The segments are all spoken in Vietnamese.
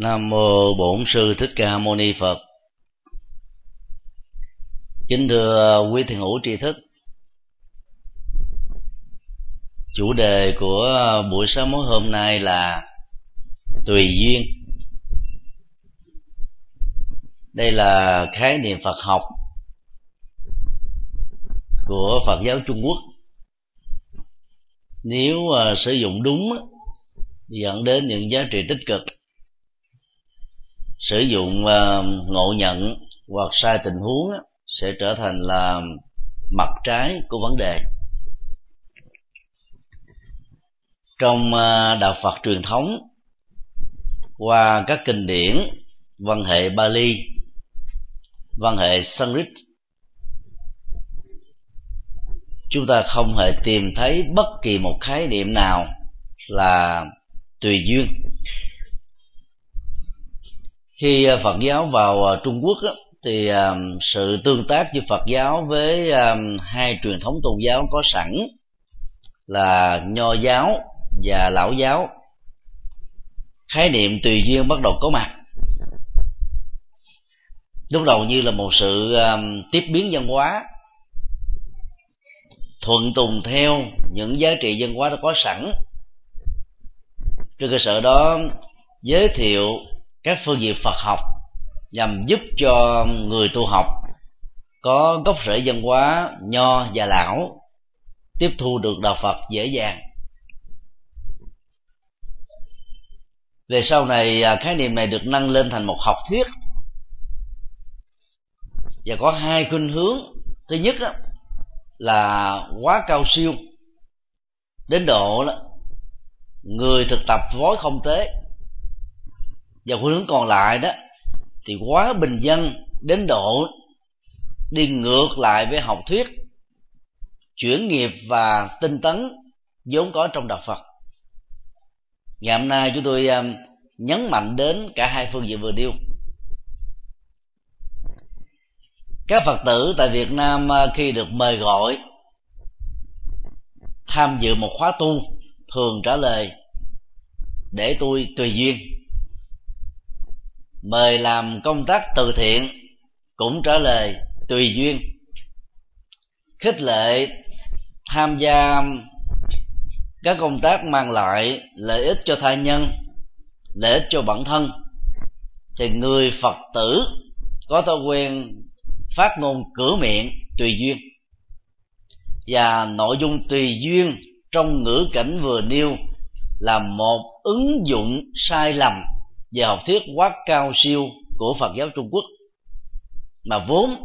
Nam mô Bổn sư Thích Ca Mâu Ni Phật. Kính thưa quý thiền hữu tri thức. Chủ đề của buổi sáng mới hôm nay là tùy duyên. Đây là khái niệm Phật học của Phật giáo Trung Quốc. Nếu à, sử dụng đúng dẫn đến những giá trị tích cực sử dụng uh, ngộ nhận hoặc sai tình huống sẽ trở thành là mặt trái của vấn đề. Trong uh, đạo Phật truyền thống qua các kinh điển văn hệ Bali văn hệ Sanskrit chúng ta không hề tìm thấy bất kỳ một khái niệm nào là tùy duyên khi à, phật giáo vào à, trung quốc thì à, sự tương tác giữa phật giáo với hai truyền thống tôn giáo có sẵn là nho giáo và lão giáo. Khái niệm tùy duyên bắt đầu có mặt. Lúc đầu như là một sự tiếp biến văn hóa thuận tùng theo những giá trị văn hóa đã có sẵn. Trên cơ sở đó, giới thiệu các phương diện Phật học nhằm giúp cho người tu học có gốc rễ văn hóa, nho và lão tiếp thu được đạo Phật dễ dàng. Về sau này à, khái niệm này được nâng lên thành một học thuyết. Và có hai khuynh hướng. Thứ nhất là quá cao siêu, đến độ đó người thực tập vối không tế và khuynh hướng còn lại đó, thì quá bình dân đến độ đi ngược lại với học thuyết, chuyển nghiệp và tinh tấn vốn có trong đạo Phật. Ngày hôm nay chúng tôi um, nhấn mạnh đến cả hai phương diện vừa điêu các phật tử tại việt nam uh, khi được mời gọi tham dự một khóa tu, thường trả lời, để tôi tùy duyên mời làm công tác từ thiện, cũng trả lời tùy duyên. Khích lệ, tham gia các công tác mang lại lợi ích cho tha nhân, lợi ích cho bản thân. Thì người phật tử có thói quen phát ngôn cửa miệng tùy duyên. Và nội dung tùy duyên trong ngữ cảnh vừa nêu là một ứng dụng sai lầm về học thuyết quá cao siêu của Phật giáo Trung Quốc, mà vốn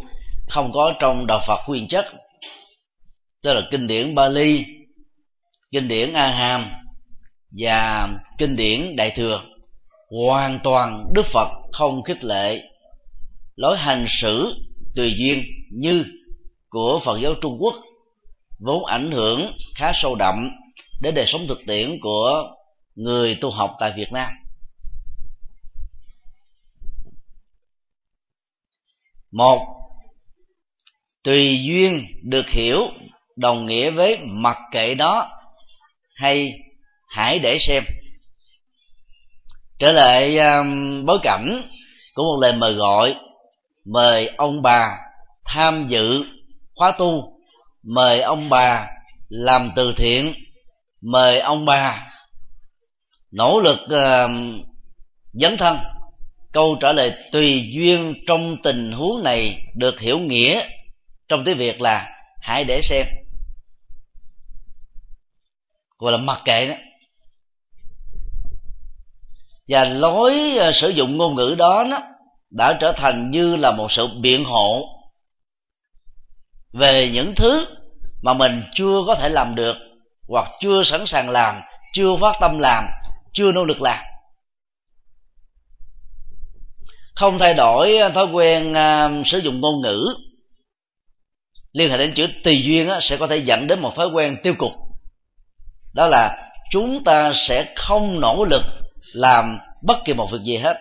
không có trong đạo Phật nguyên chất tức là kinh điển Bali, kinh điển A Hàm và kinh điển Đại thừa hoàn toàn Đức Phật không khích lệ lối hành xử tùy duyên như của Phật giáo Trung Quốc, vốn ảnh hưởng khá sâu đậm đến đời sống thực tiễn của người tu học tại Việt Nam. Một, tùy duyên được hiểu đồng nghĩa với mặc kệ đó hay hãy để xem. Trở lại um, bối cảnh của một lời mời gọi mời ông bà tham dự khóa tu mời ông bà làm từ thiện mời ông bà nỗ lực uh, dấn thân câu trả lời tùy duyên trong tình huống này được hiểu nghĩa trong tiếng việt là hãy để xem. Gọi là mặc kệ đó. Và lối ờ, sử dụng ngôn ngữ đó, đó đã trở thành như là một sự biện hộ về những thứ mà mình chưa có thể làm được hoặc chưa sẵn sàng làm chưa phát tâm làm chưa nỗ lực làm không thay đổi thói quen uh, sử dụng ngôn ngữ. Liên hệ đến chữ tùy duyên á, sẽ có thể dẫn đến một thói quen tiêu cực. Đó là chúng ta sẽ không nỗ lực làm bất kỳ một việc gì hết.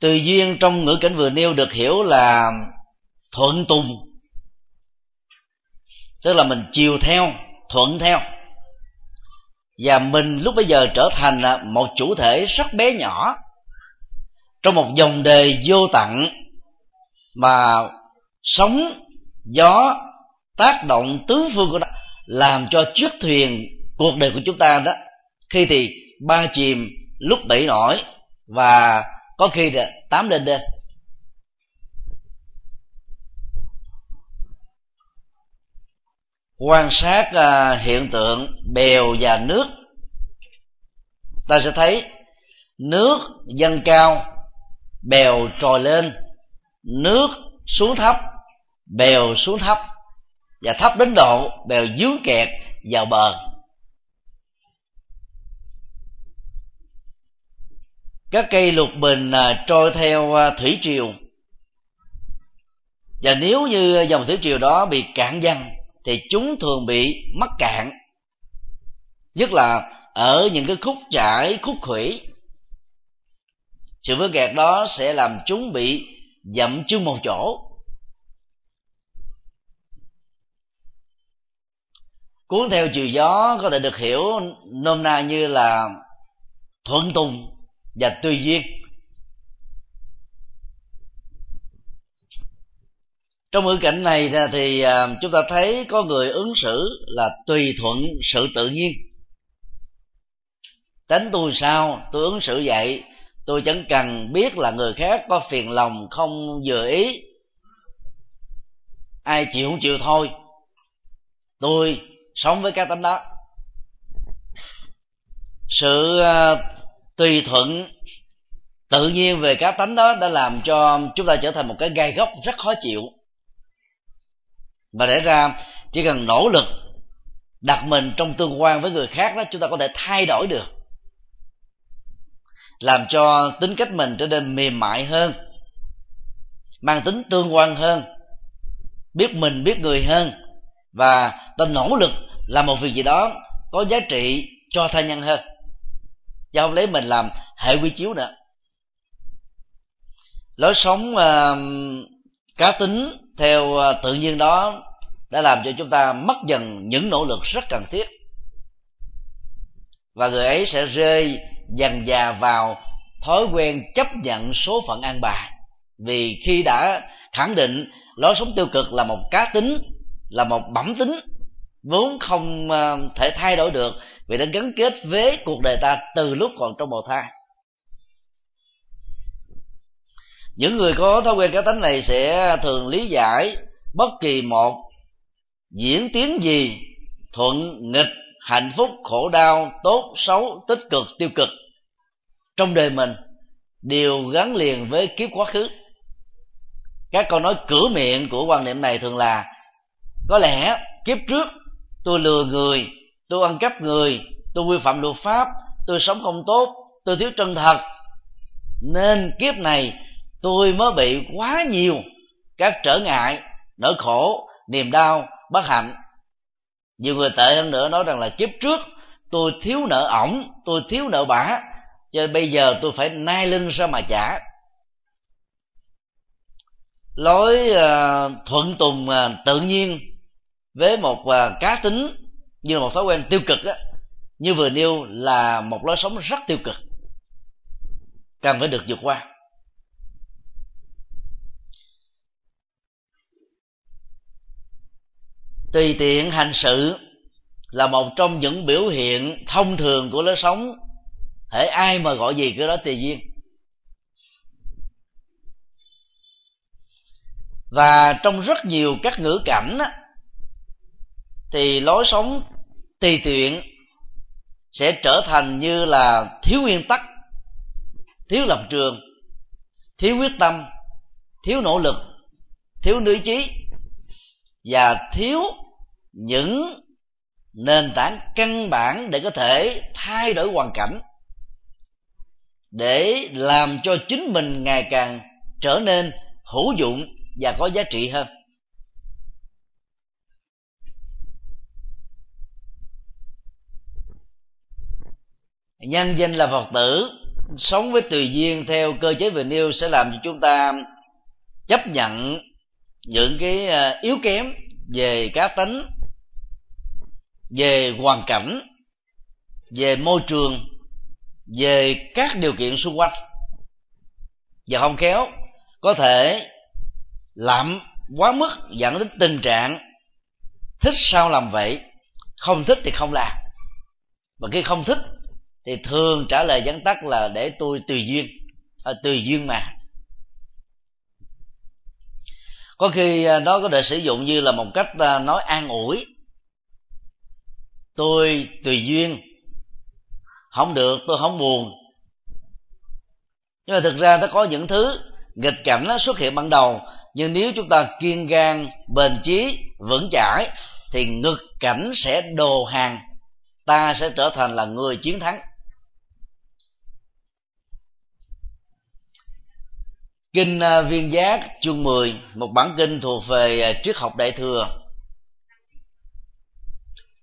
Tùy duyên trong ngữ cảnh vừa nêu được hiểu là thuận tùng tức là mình chiều theo thuận theo và mình lúc bây giờ trở thành à, một chủ thể rất bé nhỏ. Trong một dòng đời vô tận mà sóng, gió, tác động, tứ phương của nó làm cho chiếc thuyền cuộc đời của chúng ta đó, khi thì ba chìm lúc bảy nổi và có khi là tám lên đây quan sát à, hiện tượng bèo và nước. Ta sẽ thấy nước dâng cao, bèo trồi lên, nước xuống thấp, bèo xuống thấp, và thấp đến độ bèo dướng kẹt vào bờ. Các cây lục bình à, trôi theo à, thủy triều. Và nếu như dòng thủy triều đó bị cạn dăng thì chúng thường bị mắc cạn. Nhất là ở những cái khúc chảy khúc khủy. Sự vướng kẹt đó sẽ làm chúng bị dậm chân một chỗ. Cuốn theo chiều gió có thể được hiểu nôm na như là thuận tùng và tùy duyên. Trong ngữ cảnh này thì à, chúng ta thấy có người ứng xử là tùy thuận sự tự nhiên. Tính tôi sao? Tôi ứng xử vậy. Tôi chẳng cần biết là người khác có phiền lòng không vừa ý. Ai chịu không chịu thôi. Tôi sống với cái tánh đó. Sự à, tùy thuận tự nhiên về cá tánh đó đã làm cho chúng ta trở thành một cái gai góc rất khó chịu và để ra chỉ cần nỗ lực đặt mình trong tương quan với người khác đó chúng ta có thể thay đổi được. Làm cho tính cách mình trở nên mềm mại hơn mang tính tương quan hơn biết mình biết người hơn. Và ta nỗ lực làm một việc gì đó có giá trị cho tha nhân hơn. Chứ không lấy mình làm hệ quy chiếu nữa. Lối sống uh, cá tính theo uh, tự nhiên đó đã làm cho chúng ta mất dần những nỗ lực rất cần thiết. Và người ấy sẽ rơi dần dà vào thói quen chấp nhận số phận an bài. Vì khi đã khẳng định lối sống tiêu cực là một cá tính, là một bẩm tính, vốn không ờ, thể thay đổi được vì đã gắn kết với cuộc đời ta từ lúc còn trong bào thai. Những người có thói quen cá tính này sẽ thường lý giải bất kỳ một diễn tiến gì? Thuận, nghịch, hạnh phúc, khổ đau, tốt, xấu, tích cực, tiêu cực. Trong đời mình, đều gắn liền với kiếp quá khứ. Các câu nói cửa miệng của quan niệm này thường là, có lẽ kiếp trước tôi lừa người, tôi ăn cắp người, tôi vi phạm luật pháp, tôi sống không tốt, tôi thiếu chân thật. Nên kiếp này tôi mới bị quá nhiều các trở ngại, nỗi khổ, niềm đau bất hạnh. Nhiều người tệ hơn nữa nói rằng là kiếp trước tôi thiếu nợ ổng tôi thiếu nợ bả cho nên bây giờ tôi phải nai lưng ra mà trả. Lối uh, thuận tùng uh, tự nhiên với một uh, cá tính như là một thói quen tiêu cực á như vừa nêu là một lối sống rất tiêu cực cần phải được vượt qua. Tùy tiện hành sự là một trong những biểu hiện thông thường của lối sống. Hễ ai mà gọi gì cái đó tùy duyên. Và trong rất nhiều các ngữ cảnh á, thì lối sống tùy tiện sẽ trở thành như là thiếu nguyên tắc thiếu lập trường thiếu quyết tâm thiếu nỗ lực thiếu lý trí và thiếu những nền tảng căn bản để có thể thay đổi hoàn cảnh, để làm cho chính mình ngày càng trở nên hữu dụng và có giá trị hơn. Nhân danh là phật tử, sống với tùy duyên theo cơ chế về nêu sẽ làm cho chúng ta chấp nhận những cái ờ, yếu kém về cá tính về hoàn cảnh về môi trường về các điều kiện xung quanh. Và không khéo có thể lạm quá mức dẫn đến tình trạng thích sao làm vậy không thích thì không làm. Và khi không thích thì thường trả lời vắn tắt là để tôi tùy duyên à, tùy duyên mà có khi à, nó có thể sử dụng như là một cách à, nói an ủi. Tôi tùy duyên. Không được, tôi không buồn. Nhưng mà thực ra nó có những thứ nghịch cảnh nó xuất hiện ban đầu, nhưng nếu chúng ta kiên gan, bền chí, vững chãi, thì ngực cảnh sẽ đồ hàng, ta sẽ trở thành là người chiến thắng. Kinh à, viên giác, chương 10 một bản kinh thuộc về à, triết học đại thừa.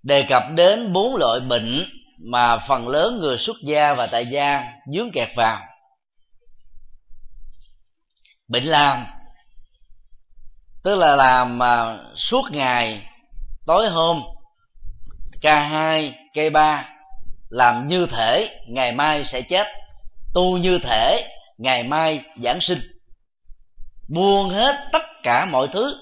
Đề cập đến bốn loại bệnh mà phần lớn người xuất gia và tại gia dướng kẹt vào. Bệnh làm, tức là làm mà suốt ngày, tối hôm, ca hai cây ba, làm như thể ngày mai sẽ chết, tu như thể ngày mai giảng sinh buông hết tất cả mọi thứ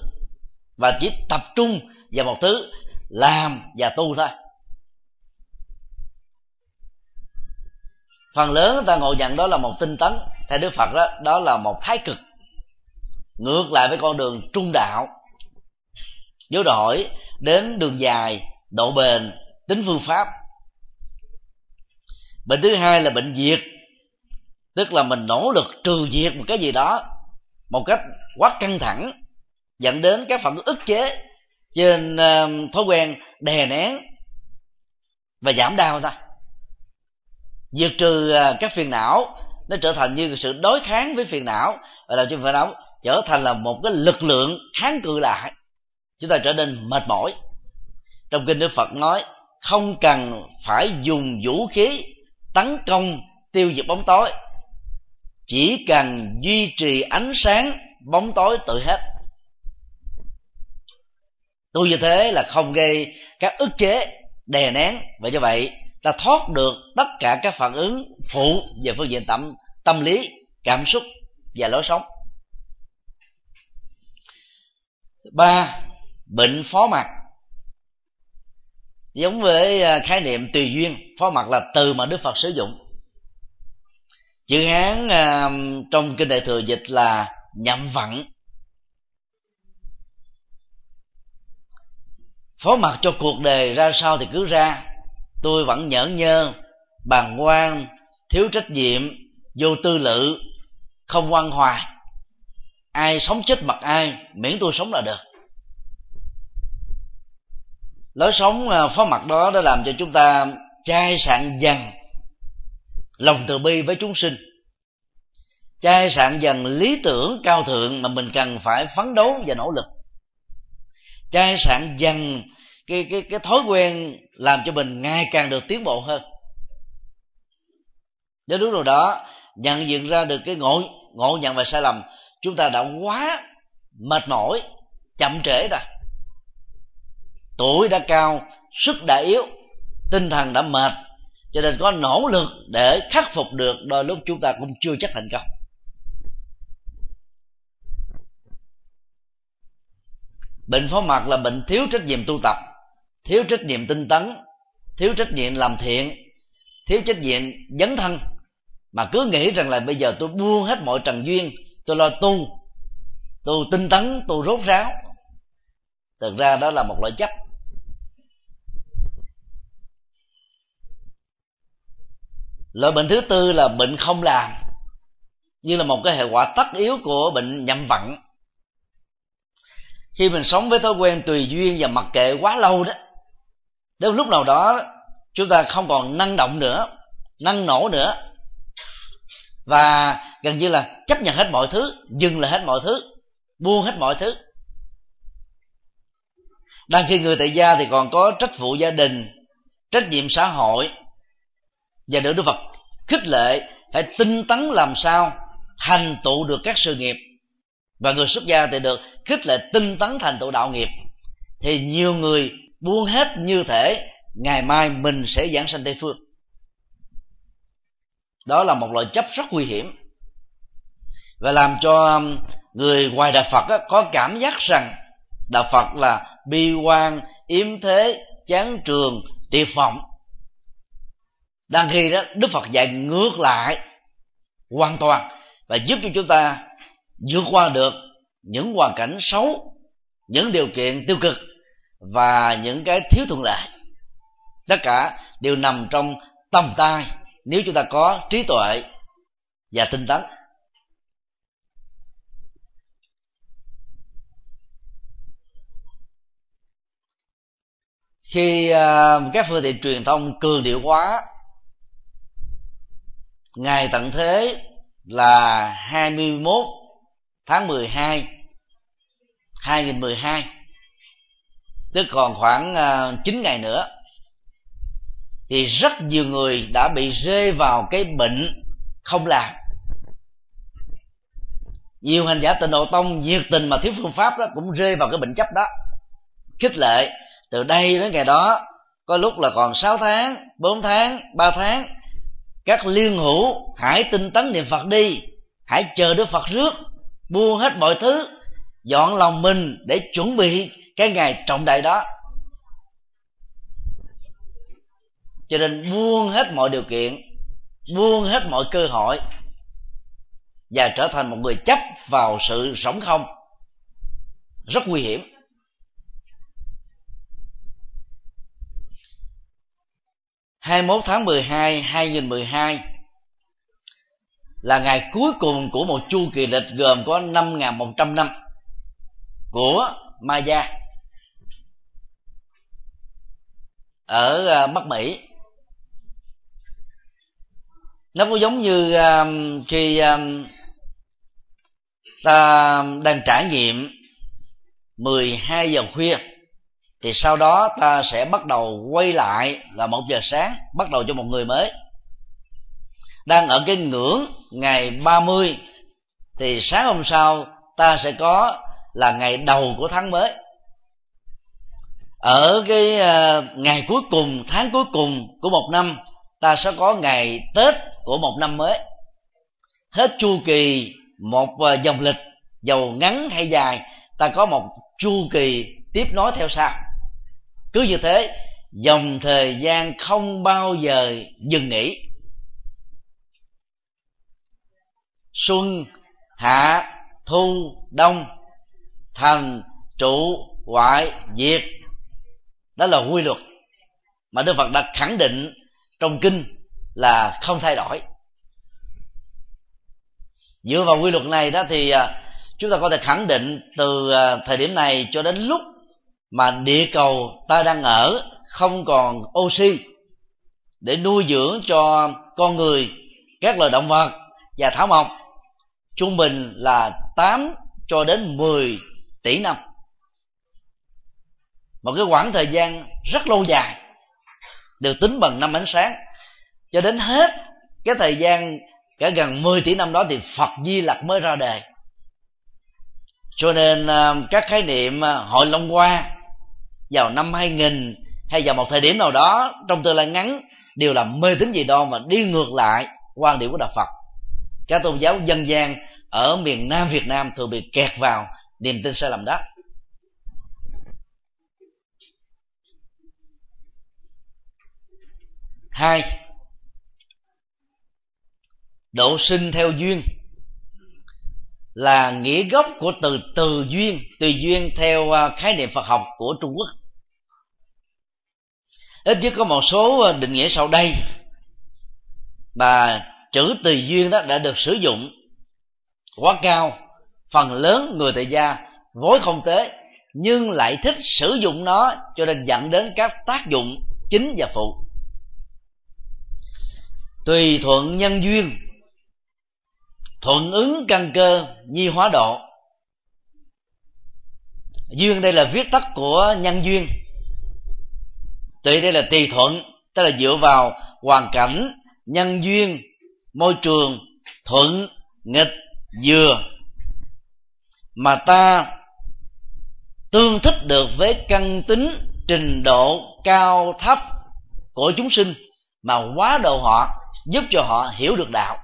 và chỉ tập trung vào một thứ, làm và tu thôi. Phần lớn người ta ngộ nhận đó là một tinh tấn. Theo đức phật đó đó là một thái cực. Ngược lại với con đường trung đạo. Dấu đổi đến đường dài, độ bền, tính phương pháp. Bệnh thứ hai là bệnh diệt. Tức là mình nỗ lực trừ diệt một cái gì đó một cách quá căng thẳng, dẫn đến các phản ứng ức chế trên ờ, thói quen đè nén và giảm đau ta. Diệt trừ ờ, các phiền não, nó trở thành như sự đối kháng với phiền não và làm cho phiền não trở thành là một cái lực lượng kháng cự lại. Chúng ta trở nên mệt mỏi. Trong kinh đức phật nói, không cần phải dùng vũ khí tấn công tiêu diệt bóng tối chỉ cần duy trì ánh sáng, bóng tối tự hết. Tu như thế là không gây các ức chế, đè nén. Và như vậy, ta thoát được tất cả các phản ứng phụ về phương diện tâm tâm lý, cảm xúc và lối sống. Ba, bệnh phó mặt giống với à, khái niệm tùy duyên, phó mặt là từ mà đức phật sử dụng chữ hán uh, ờ, trong kinh đại thừa dịch là nhậm vận phó mặt cho cuộc đời ra sao thì cứ ra. Tôi vẫn nhởn nhơ bàng quan thiếu trách nhiệm vô tư lự không quan hoài. Ai sống chết mặc ai miễn tôi sống là được. Lối sống ờ, phó mặt đó đã làm cho chúng ta chai sạn dần lòng từ bi với chúng sinh. Chai sạn dần lý tưởng cao thượng mà mình cần phải phấn đấu và nỗ lực. Chai sạn dần, cái cái cái thói quen làm cho mình ngày càng được tiến bộ hơn. Đến lúc nào đó, nhận diện ra được cái ngộ ngộ nhận và sai lầm, chúng ta đã quá mệt mỏi, chậm trễ rồi. Tuổi đã cao, sức đã yếu, tinh thần đã mệt cho nên có nỗ lực để khắc phục được, đôi lúc chúng ta cũng chưa chắc thành công. Bệnh phó mặt là bệnh thiếu trách nhiệm tu tập, thiếu trách nhiệm tinh tấn, thiếu trách nhiệm làm thiện, thiếu trách nhiệm dấn thân. Mà cứ nghĩ rằng là bây giờ tôi buông hết mọi trần duyên, tôi lo tu tu tinh tấn, tu rốt ráo. Thực ra đó là một loại chấp. Loại bệnh thứ tư là bệnh không làm, như là một cái hệ quả tất yếu của bệnh nhậm vận khi mình sống với thói quen tùy duyên và mặc kệ quá lâu đó, đến lúc nào đó chúng ta không còn năng động nữa, năng nổ nữa. Và gần như là chấp nhận hết mọi thứ, dừng lại hết mọi thứ, buông hết mọi thứ. Đang khi người tại gia thì còn có trách vụ gia đình, trách nhiệm xã hội và được đức phật khích lệ phải tinh tấn làm sao thành tựu được các sự nghiệp. Và người xuất gia thì được khích lệ tinh tấn thành tựu đạo nghiệp. Thì nhiều người buông hết như thể ngày mai mình sẽ giảng sanh tây phương. Đó là một loại chấp rất nguy hiểm. Và làm cho người ngoài đạo phật có cảm giác rằng đạo phật là bi quan, yếm thế, chán trường tiệt vọng đang khi đó đức phật dạy ngược lại hoàn toàn và giúp cho chúng ta vượt qua được những hoàn cảnh xấu những điều kiện tiêu cực và những cái thiếu thuận lợi. Tất cả đều nằm trong tầm tay nếu chúng ta có trí tuệ và tinh tấn. Khi uh, các phương tiện truyền thông cường điệu hóa ngày tận thế là 21 tháng 12 2012 tức còn khoảng à, 9 ngày nữa, thì rất nhiều người đã bị rơi vào cái bệnh không làm nhiều hành giả tình độ tông nhiệt tình mà thiếu phương pháp đó cũng rơi vào cái bệnh chấp đó. Khích lệ, từ đây đến ngày đó, có lúc là còn 6 tháng 4 tháng 3 tháng các liên hữu, hãy tinh tấn niệm phật đi. Hãy chờ đức phật rước, buông hết mọi thứ, dọn lòng mình để chuẩn bị cái ngày trọng đại đó. Cho nên buông hết mọi điều kiện, buông hết mọi cơ hội và trở thành một người chấp vào sự sống không. Rất nguy hiểm. 21 tháng 12 2012 là ngày cuối cùng của một chu kỳ lịch gồm có 5.100 năm của Maya ở à, Bắc Mỹ. Nó cũng giống như um, khi um, ta đang trải nghiệm 12 giờ khuya thì sau đó ta sẽ bắt đầu quay lại là một giờ sáng, bắt đầu cho một người mới. Đang ở cái ngưỡng ngày 30 thì sáng hôm sau ta sẽ có là ngày đầu của tháng mới. Ở cái ờ, ngày cuối cùng, tháng cuối cùng của một năm, ta sẽ có ngày tết của một năm mới. Hết chu kỳ một ờ, dòng lịch, dầu ngắn hay dài, ta có một chu kỳ tiếp nối theo sau cứ như thế, dòng thời gian không bao giờ dừng nghỉ. Xuân hạ thu, đông thành trụ, hoại, diệt. Đó là quy luật mà đức phật đã khẳng định trong kinh là không thay đổi. Dựa vào quy luật này đó thì à, chúng ta có thể khẳng định từ à, thời điểm này cho đến lúc mà địa cầu ta đang ở không còn oxy để nuôi dưỡng cho con người, các loài động vật và thảo mộc. Trung bình là 8 cho đến 10 tỷ năm. Một cái khoảng thời gian rất lâu dài, được tính bằng năm ánh sáng. Cho đến hết cái thời gian cả gần 10 tỷ năm đó thì Phật Di Lặc mới ra đời. Cho nên à, các khái niệm à, hội Long Hoa vào năm 2000 hay vào một thời điểm nào đó, trong tương lai ngắn, đều là mê tín gì đó mà đi ngược lại quan điểm của đạo Phật. Các tôn giáo dân gian ở miền Nam Việt Nam thường bị kẹt vào niềm tin sai lầm đó. Hai, độ sinh theo duyên là nghĩa gốc của từ từ duyên từ duyên theo à, khái niệm phật học của trung quốc. Ít nhất có một số à, định nghĩa sau đây mà chữ tùy duyên đó đã được sử dụng quá cao. Phần lớn người tại gia vốn không tế nhưng lại thích sử dụng nó cho nên dẫn đến các tác dụng chính và phụ. Tùy thuận nhân duyên thuận ứng căn cơ nhi hóa độ. Duyên đây là viết tắt của nhân duyên. Tùy đây là tùy thuận, tức là dựa vào hoàn cảnh, nhân duyên, môi trường, thuận, nghịch dừa mà ta tương thích được với căn tính trình độ cao thấp của chúng sinh, mà quá độ họ, giúp cho họ hiểu được đạo.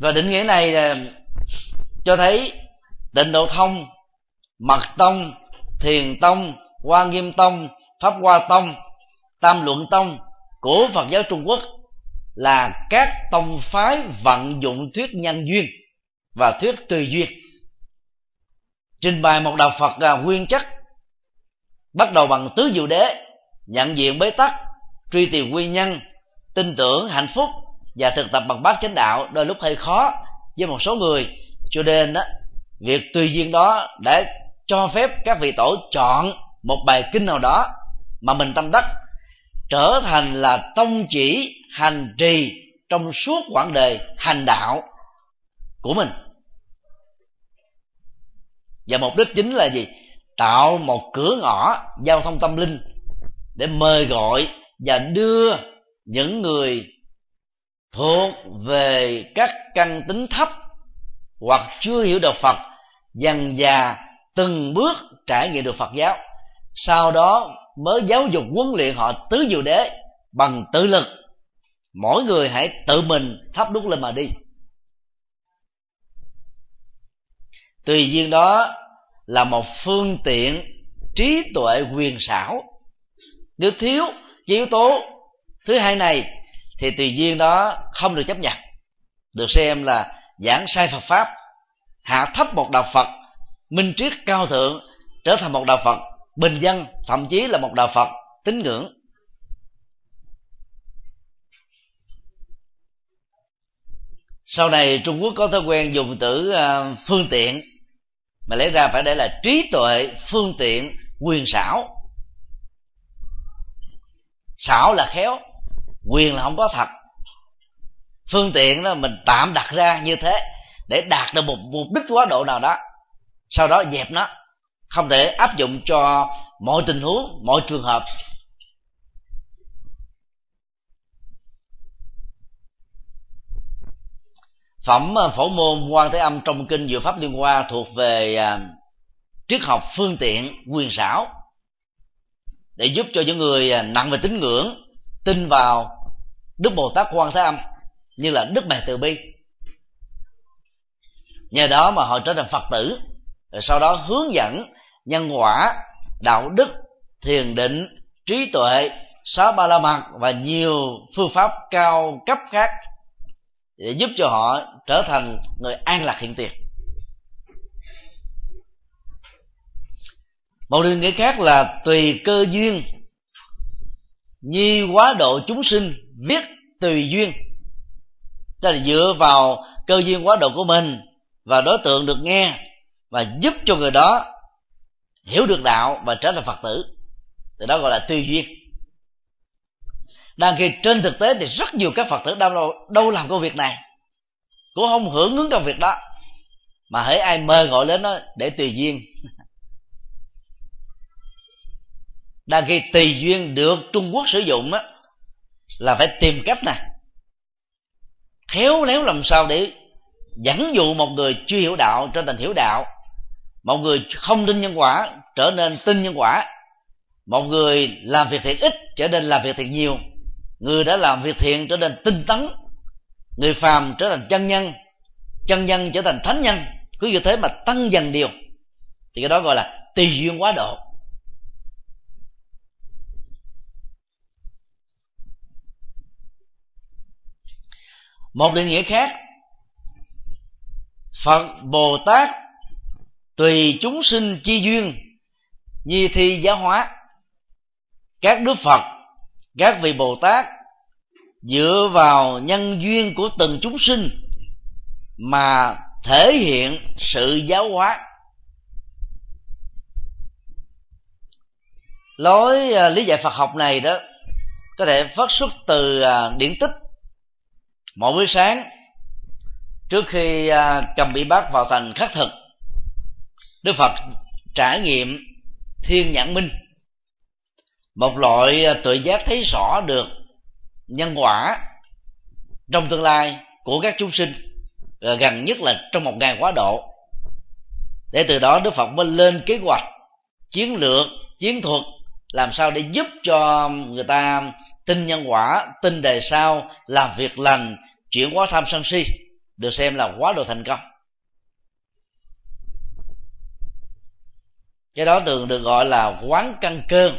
Và định nghĩa này cho thấy tịnh độ thông, mật tông, thiền tông, hoa nghiêm tông, pháp hoa tông, tam luận tông của phật giáo trung quốc là các tông phái vận dụng thuyết nhân duyên và thuyết tùy duyên. Trình bày một đạo phật là nguyên chất, bắt đầu bằng tứ diệu đế, nhận diện bế tắc, truy tìm nguyên nhân, tin tưởng, hạnh phúc và thực tập bằng bát chánh đạo đôi lúc hơi khó với một số người. Cho nên đó việc tùy duyên đó để cho phép các vị tổ chọn một bài kinh nào đó mà mình tâm đắc, trở thành là tông chỉ hành trì trong suốt quãng đời hành đạo của mình. Và mục đích chính là gì? Tạo một cửa ngõ giao thông tâm linh để mời gọi và đưa những người thuộc về các căn tính thấp hoặc chưa hiểu được phật, dần già từng bước trải nghiệm được phật giáo. Sau đó mới giáo dục huấn luyện họ tứ diệu đế bằng tự lực. Mỗi người hãy tự mình thắp đúc lên mà đi. Tùy duyên đó là một phương tiện trí tuệ quyền xảo. Nếu thiếu, yếu tố thứ hai này thì tùy duyên đó không được chấp nhận. Được xem là giảng sai Phật pháp, hạ thấp một đạo Phật, minh triết cao thượng, trở thành một đạo Phật, bình dân, thậm chí là một đạo Phật tín ngưỡng. Sau này Trung Quốc có thói quen dùng từ ờ, phương tiện, mà lẽ ra phải để là trí tuệ, phương tiện, quyền xảo. Xảo là khéo quyền là không có thật. Phương tiện đó mình tạm đặt ra như thế để đạt được một mục đích quá độ nào đó. Sau đó dẹp nó. Không thể áp dụng cho mọi tình huống, mọi trường hợp. Phẩm phổ môn quan thế âm trong kinh diệu pháp liên hoa thuộc về à, triết học phương tiện quyền xảo để giúp cho những người à, nặng về tín ngưỡng tin vào đức bồ tát quan thế âm như là đức mẹ từ bi. Nhờ đó mà họ trở thành phật tử, rồi sau đó hướng dẫn nhân quả, đạo đức, thiền định, trí tuệ, sáu ba la mật và nhiều phương pháp cao cấp khác để giúp cho họ trở thành người an lạc hiện tiền. Một điều nghĩa khác là tùy cơ duyên nhi quá độ chúng sinh viết tùy duyên. Tức là dựa vào cơ duyên quá độ của mình và đối tượng được nghe và giúp cho người đó hiểu được đạo và trở thành phật tử. Thì đó gọi là tùy duyên. Đang khi trên thực tế thì rất nhiều các phật tử đâu đâu làm công việc này, cũng không hưởng ứng công việc đó, mà hãy ai mời gọi lên nó để tùy duyên. đang khi tùy duyên được trung quốc sử dụng á là phải tìm cách nè. Khéo léo làm sao để dẫn dụ một người chưa hiểu đạo trở thành hiểu đạo, một người không tin nhân quả trở nên tin nhân quả, một người làm việc thiện ít trở nên làm việc thiện nhiều, người đã làm việc thiện trở nên tinh tấn, người phàm trở thành chân nhân chân nhân trở thành thánh nhân, cứ như thế mà tăng dần điều. Thì cái đó gọi là tùy duyên quá độ. Một định nghĩa khác. Phật bồ tát tùy chúng sinh chi duyên nhi thi giáo hóa. Các đức phật, các vị bồ tát dựa vào nhân duyên của từng chúng sinh mà thể hiện sự giáo hóa. Lối à, lý giải phật học này đó có thể phát xuất từ à, điển tích mỗi buổi sáng trước khi à, cầm bị bắt vào thành khắc thực đức phật trải nghiệm thiên nhãn minh. Một loại à, tự giác thấy rõ được nhân quả trong tương lai của các chúng sinh à, gần nhất là trong một ngày quá độ. Để từ đó đức phật mới lên kế hoạch chiến lược chiến thuật làm sao để giúp cho người ta tin nhân quả tin đề sau làm việc lành chuyển hóa tham sân si được xem là quá độ thành công. Cái đó thường được gọi là quán căn cơ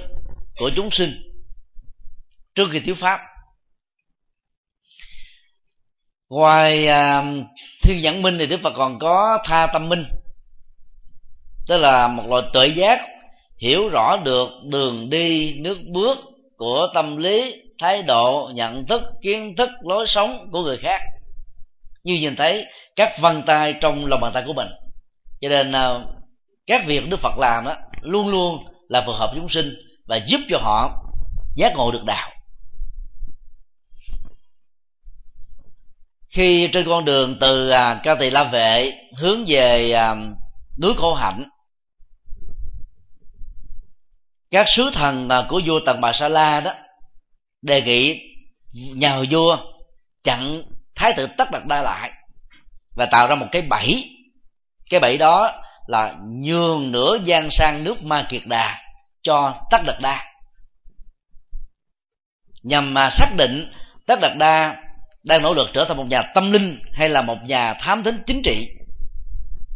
của chúng sinh trước khi thiếu pháp. Ngoài à, thiên nhãn minh thì đức phật còn có tha tâm minh tức là một loại tuệ giác hiểu rõ được đường đi nước bước của tâm lý thái độ nhận thức kiến thức lối sống của người khác. Như nhìn thấy các vân tay trong lòng bàn tay của mình. Cho nên à, các việc đức phật làm đó luôn luôn là phù hợp chúng sinh và giúp cho họ giác ngộ được đạo. Khi trên con đường từ à, ca tỳ la vệ hướng về à, núi khổ hạnh các sứ thần của vua tần bà sa la đó đề nghị nhà vua chặn thái tử tất đặt đa lại và tạo ra một cái bẫy. Cái bẫy đó là nhường nửa gian sang nước ma kiệt đà cho tất đặt đa. Nhằm mà xác định tất đặt đa đang nỗ lực trở thành một nhà tâm linh hay là một nhà thám thính chính trị.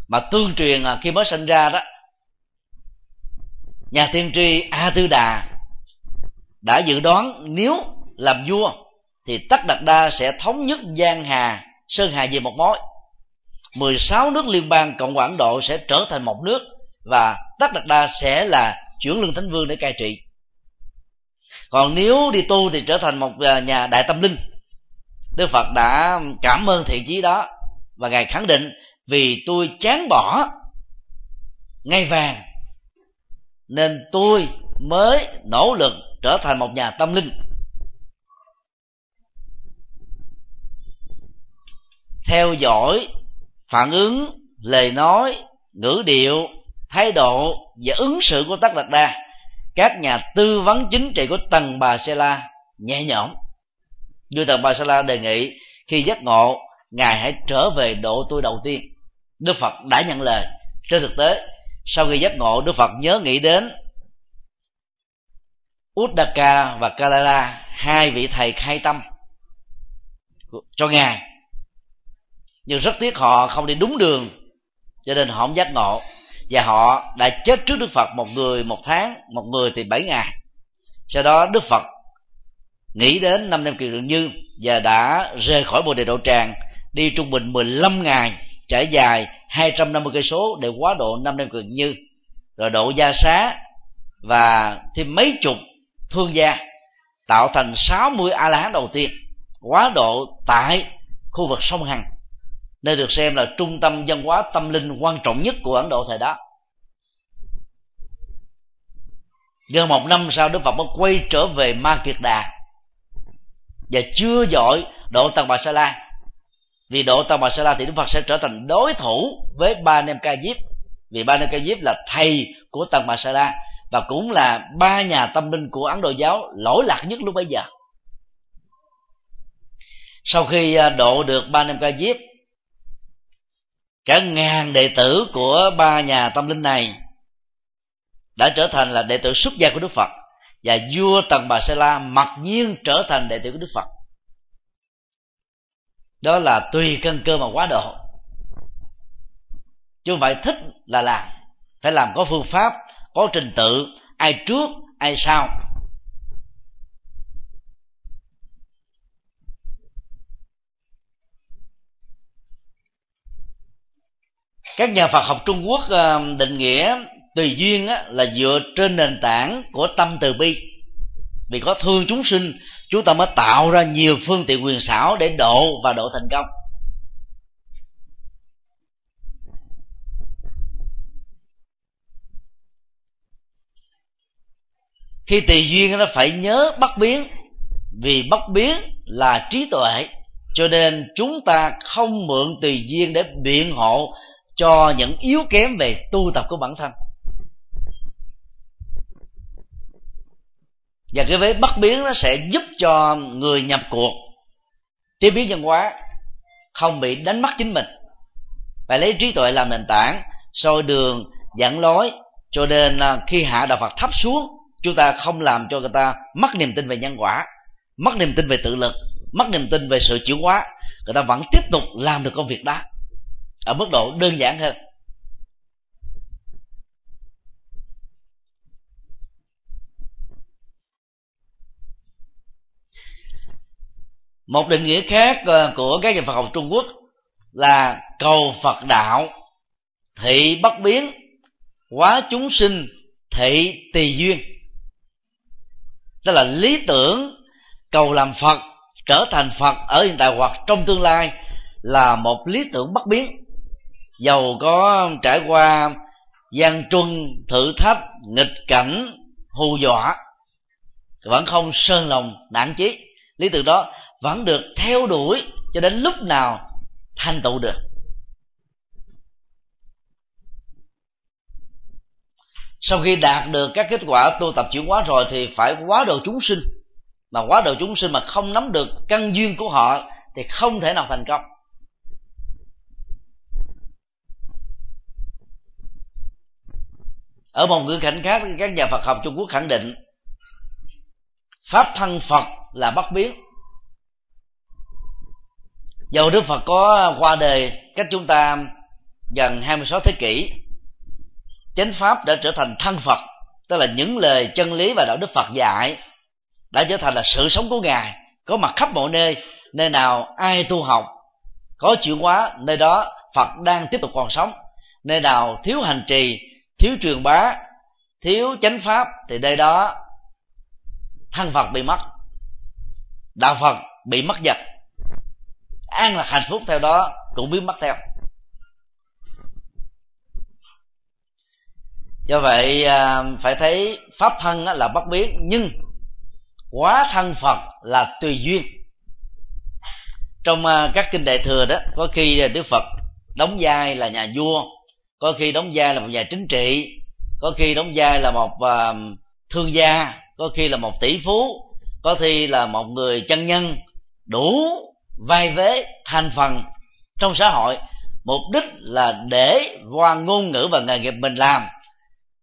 Mà tương truyền khi mới sinh ra đó nhà tiên tri a tư đà đã dự đoán nếu làm vua thì tất đặt đa sẽ thống nhất giang hà, sơn hà về một mối. 16 nước liên bang cộng hòa ấn độ sẽ trở thành một nước và tất đặt đa sẽ là chuyển lương thánh vương để cai trị. Còn nếu đi tu thì trở thành một à, nhà đại tâm linh. Đức phật đã cảm ơn thiện chí đó và ngài khẳng định, vì tôi chán bỏ ngay vàng nên tôi mới nỗ lực trở thành một nhà tâm linh. Theo dõi, phản ứng, lời nói, ngữ điệu, thái độ và ứng xử của tất đạt đa, các nhà tư vấn chính trị của tầng bà xe la nhẹ nhõm. Như tầng bà Sê la đề nghị, khi giác ngộ, ngài hãy trở về độ tôi đầu tiên. Đức phật đã nhận lời. Trên thực tế sau khi giác ngộ, đức phật nhớ nghĩ đến Uddaka và Kalara hai vị thầy khai tâm cho ngài. Nhưng rất tiếc họ không đi đúng đường, cho nên họ không giác ngộ. Và họ đã chết trước Đức Phật một người, một tháng, một người thì bảy ngày. Sau đó Đức Phật nghĩ đến năm năm kỳ lượng như và đã rời khỏi bồ đề độ tràng, đi trung bình 15 ngày trải dài 250 cây số để quá độ năm đêm cực như. Rồi độ gia xá và thêm mấy chục thương gia tạo thành 60 a la hán đầu tiên, quá độ tại khu vực sông hằng, nơi được xem là trung tâm văn hóa tâm linh quan trọng nhất của ấn độ thời đó. Gần một năm sau, đức phật mới quay trở về ma kiệt đà và chưa giỏi độ tầng bà sa la vì độ tầng bà sa la thì đức phật sẽ trở thành đối thủ với ba nem ca diếp. Vì ba nem ca diếp là thầy của tần bà sa la và cũng là ba nhà tâm linh của ấn độ giáo lỗi lạc nhất lúc bấy giờ. Sau khi à, độ được ba nem ca diếp, cả ngàn đệ tử của ba nhà tâm linh này đã trở thành là đệ tử xuất gia của đức phật. Và vua tần bà sa la mặc nhiên trở thành đệ tử của đức phật đó là tùy căn cơ mà quá độ. Chứ không phải thích là làm. Phải làm có phương pháp, có trình tự, ai trước, ai sau. Các nhà phật học trung quốc ờ, định nghĩa tùy duyên là dựa trên nền tảng của tâm từ bi vì có thương chúng sinh, chúng ta mới tạo ra nhiều phương tiện quyền xảo để độ và độ thành công. Khi tùy duyên nó phải nhớ bất biến, vì bất biến là trí tuệ, cho nên chúng ta không mượn tùy duyên để biện hộ cho những yếu kém về tu tập của bản thân. Và cái vế bất biến nó sẽ giúp cho người nhập cuộc. Tiếp biến văn hóa không bị đánh mất chính mình. Phải lấy trí tuệ làm nền tảng, soi đường, dẫn lối, cho nên à, khi hạ đạo phật thấp xuống, chúng ta không làm cho người ta mất niềm tin về nhân quả, mất niềm tin về tự lực, mất niềm tin về sự chuyển hóa. Người ta vẫn tiếp tục làm được công việc đó, ở mức độ đơn giản hơn. Một định nghĩa khác ờ, của các nhà Phật học Trung Quốc là cầu Phật đạo thị bất biến, hóa chúng sinh thị tùy duyên. Tức là lý tưởng cầu làm Phật, trở thành Phật ở hiện tại hoặc trong tương lai là một lý tưởng bất biến. Dầu có trải qua gian truân, thử thách, nghịch cảnh, hù dọa, vẫn không sơn lòng nản chí. Lý tưởng đó vẫn được theo đuổi cho đến lúc nào thành tựu được. Sau khi đạt được các kết quả tu tập chuyển hóa rồi thì phải quá độ chúng sinh. Mà quá độ chúng sinh mà không nắm được căn duyên của họ thì không thể nào thành công. Ở một ngữ cảnh khác, các nhà Phật học Trung Quốc khẳng định, pháp thân Phật là bất biến dầu Đức Phật có qua đời cách chúng ta gần 26 thế kỷ, chánh pháp đã trở thành thân Phật, tức là những lời chân lý và đạo đức Phật dạy đã trở thành là sự sống của ngài, có mặt khắp mọi nơi nơi nào ai tu học, có chuyển hóa, nơi đó Phật đang tiếp tục còn sống. Nơi nào thiếu hành trì, thiếu truyền bá, thiếu chánh pháp thì nơi đó thân Phật bị mất, đạo Phật bị mất dật an lạc hạnh phúc theo đó, cũng biến mất theo. Do vậy à, phải thấy pháp thân là bất biến, nhưng quá thân phật là tùy duyên. Trong à, các kinh đại thừa đó, có khi đức phật đóng vai là nhà vua, có khi đóng vai là một nhà chính trị, có khi đóng vai là một à, thương gia, có khi là một tỷ phú, có khi là một người chân nhân đủ vai vế thành phần trong xã hội. Mục đích là để qua ngôn ngữ và nghề nghiệp mình làm.